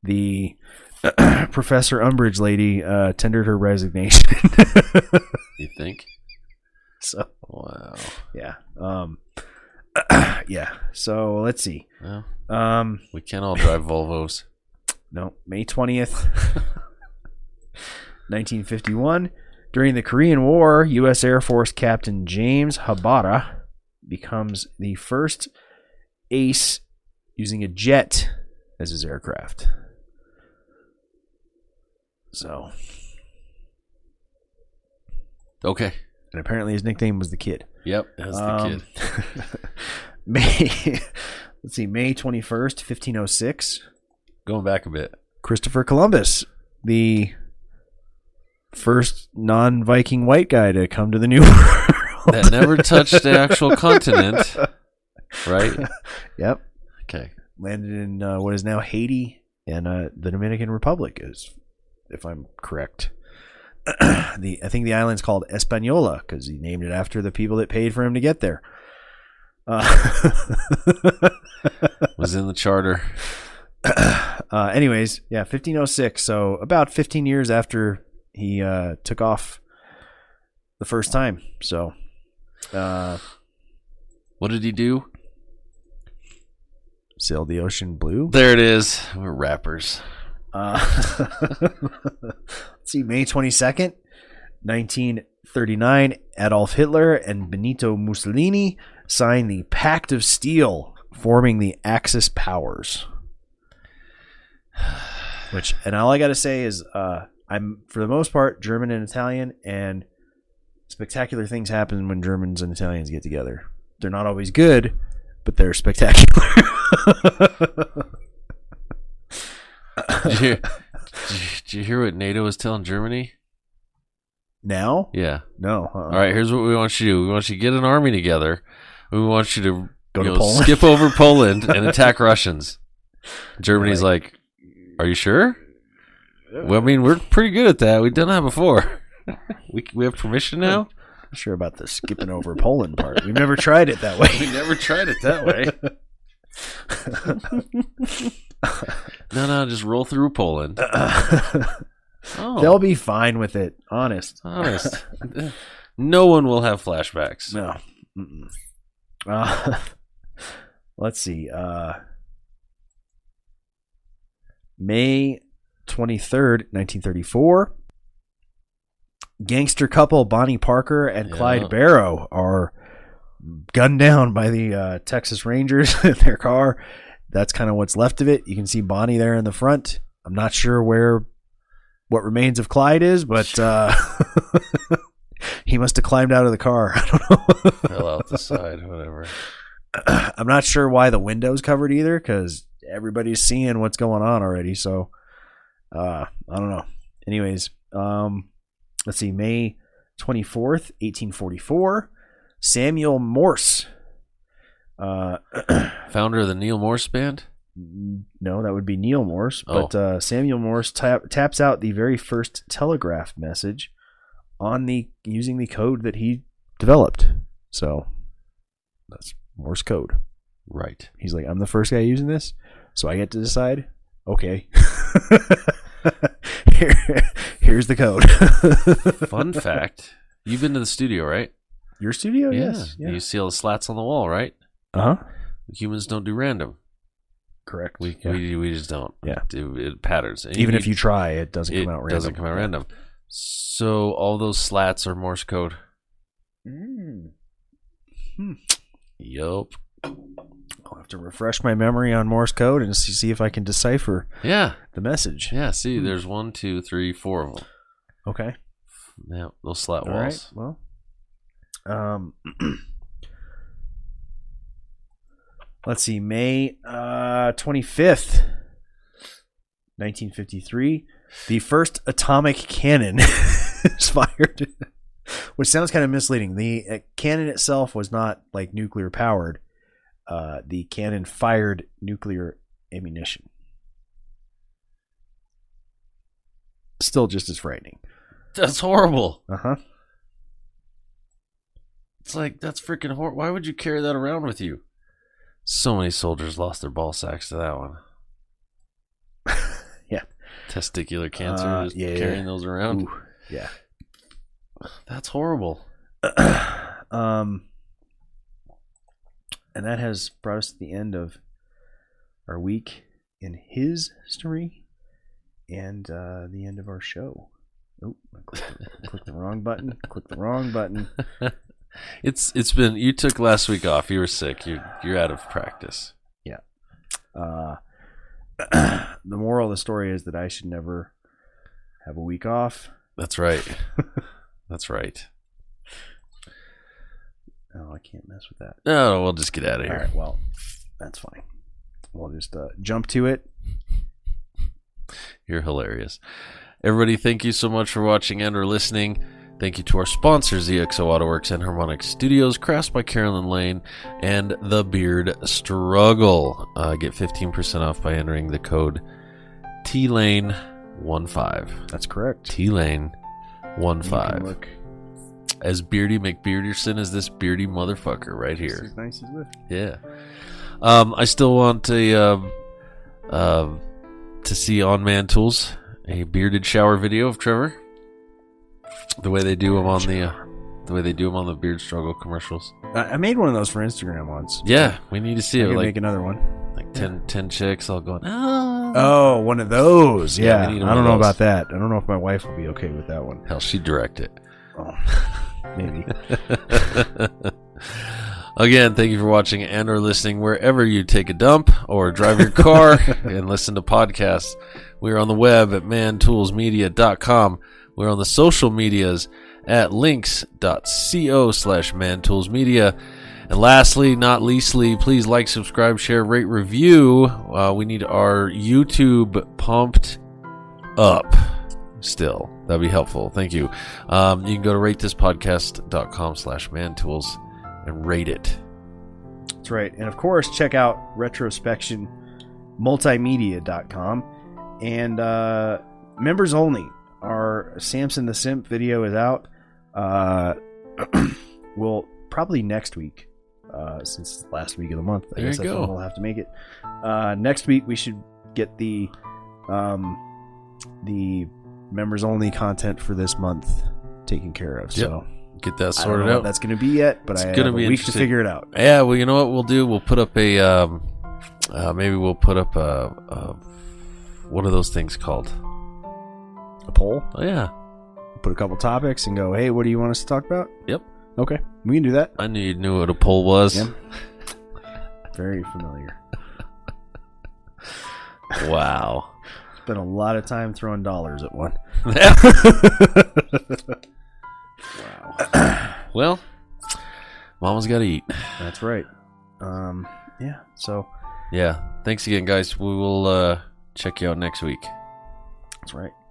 the Professor Umbridge lady uh, tendered her resignation. You think? so, Wow. yeah. Um, yeah. So, let's see. Well, Um, we can't all drive Volvos. no, May 20th, 1951. During the Korean War, U.S. Air Force Captain James Habara becomes the first ace using a jet as his aircraft. So, Okay. and apparently his nickname was the Kid. Yep, that's the Um, kid. May, let's see, May 21st, 1506. Going back a bit. Christopher Columbus, the first non-Viking white guy to come to the New World. That never touched the actual continent, right? Yep, Okay. landed in uh, what is now Haiti and uh, the Dominican Republic, is if I'm correct. the I think the island's called Española because he named it after the people that paid for him to get there. Uh, Was in the charter. uh, anyways, yeah, 1506. So about 15 years after he uh, took off the first time. So, uh, What did he do? sailed the ocean blue. There it is. We're rappers. Uh, let's see, May 22nd, 1939, Adolf Hitler and Benito Mussolini signed the Pact of Steel, forming the Axis powers. Which, and all I got to say is, uh, I'm for the most part German and Italian, and spectacular things happen when Germans and Italians get together. They're not always good, but they're spectacular. Did you, hear, did you- hear what NATO was telling Germany? now? Yeah. No. uh-uh. All right, here's what we want you to do. We want you to get an army together. We want you to Go you to know, Poland. skip over Poland and attack Russians. Germany's like, "Are you sure?" Well, I mean, we're pretty good at that. We've done that before. we we have permission now. Not sure about the skipping over Poland part. We've never tried it that way. We never tried it that way. no, no, just roll through Poland. Oh, They'll be fine with it. Honest. honest. no one will have flashbacks. No. Uh, let's see. Uh, May 23rd, 1934. Gangster couple Bonnie Parker and Yeah. Clyde Barrow are gunned down by the uh, Texas Rangers in their car. That's kind of what's left of it. You can see Bonnie there in the front. I'm not sure where what remains of Clyde is, but uh, he must have climbed out of the car. I don't know. Fell out the side, whatever. I'm not sure why the window's covered either, because everybody's seeing what's going on already. So, uh, I don't know. Anyways, um, let's see. May 24th, 1844. Samuel Morse. Uh, Founder of the Neal Morse Band. No, that would be Neal Morse. Oh. But uh, Samuel Morse tap, taps out the very first telegraph message on the using the code that he developed. So that's Morse code. Right. He's like, I'm the first guy using this, so I get to decide. Okay. Here, here's the code. Fun fact: You've been to the studio, right? Your studio? Yes. Yeah. You see all the slats on the wall, right? Uh huh. Humans don't do random. Correct. We Yeah. we, we just don't. Yeah. Do it patterns. And Even if you try, it doesn't it come out random. doesn't come out Yeah. random. So all those slats are Morse code. Mm. Hmm. Yup. I'll have to refresh my memory on Morse code and see see if I can decipher Yeah. the message. Yeah. See, Hmm. there's one, two, three, four of them. Okay. Yeah. Those slat All right. walls. Well, um, let's see. May uh, 25th, 1953, the first atomic cannon is fired, which sounds kind of misleading. The uh, cannon itself was not like nuclear powered. Uh, the cannon fired nuclear ammunition. Still just as frightening. That's horrible. Uh huh. It's like that's freaking horrible. Why would you carry that around with you? So many soldiers lost their ball sacks to that one. Yeah. Testicular cancer, Uh, just yeah, yeah. carrying those around. Ooh, yeah. That's horrible. um, and that has brought us to the end of our week in his story and uh, the end of our show. Oh, I clicked the, clicked the wrong button. Click the wrong button. It's it's been you took last week off. You were sick. You you're out of practice. Yeah. Uh, the moral of the story is that I should never have a week off. That's right. That's right. Oh, I can't mess with that. No, we'll just get out of here. right, well, that's fine. We'll just uh, jump to it. You're hilarious. Everybody, thank you so much for watching and or listening. Thank you to our sponsors, EXO AutoWorks Enharmonic Studios, Crafts by Carolyn Lane, and The Beard Struggle. Uh, get 15% off by entering the code TLANE15. That's correct. TLANE15. Look, As Beardy McBearderson as this beardy motherfucker right here. as nice as this. Yeah. Um, I still want a um, um, to see on Man Tools a bearded shower video of Trevor. The way they do them on the uh, the way they do them on the beard struggle commercials. I I made one of those for Instagram once. Yeah, we need to see I it. Like make another one. like 10, 10 chicks all going. Ah. Oh, one of those. Yeah, Yeah, I don't know about that. I don't know if my wife will be okay with that one. Hell, she direct it. Oh, maybe. Again, thank you for watching and or listening wherever you take a dump or drive your car and listen to podcasts. We're on the web at mantoolsmedia.com. We're on the social medias at liinks.co slash mantoolsmedia. And lastly, not leastly, please like, subscribe, share, rate, review. Uh, we need our YouTube pumped up still. That'd be helpful. Thank you. Um, you can go to ratethispodcast.com slash mantools and rate it. That's right. And of course, check out retrospectionmultimedia.com. And uh, members only. Our Samson the Simp video is out. Uh, will probably next week, uh, since last week of the month. I There guess that's when we'll have to make it. Uh, next week, we should get the um, the members only content for this month taken care of. So Get that I don't sorted know out. that's going to be yet, but It's I gonna have be a week to figure it out. Yeah, well, you know what we'll do? We'll put up a um, uh, maybe we'll put up a, a what are those things called? A poll. Oh yeah, Put a couple topics and go. Hey, what do you want us to talk about? Yep. Okay, we can do that. I knew you knew what a poll was. Yeah. Very familiar. Wow. Spent a lot of time throwing dollars at one. wow. well, mama's got to eat. That's right. Um, yeah. So Yeah. Thanks again, guys. We will uh, check you out next week. that's right.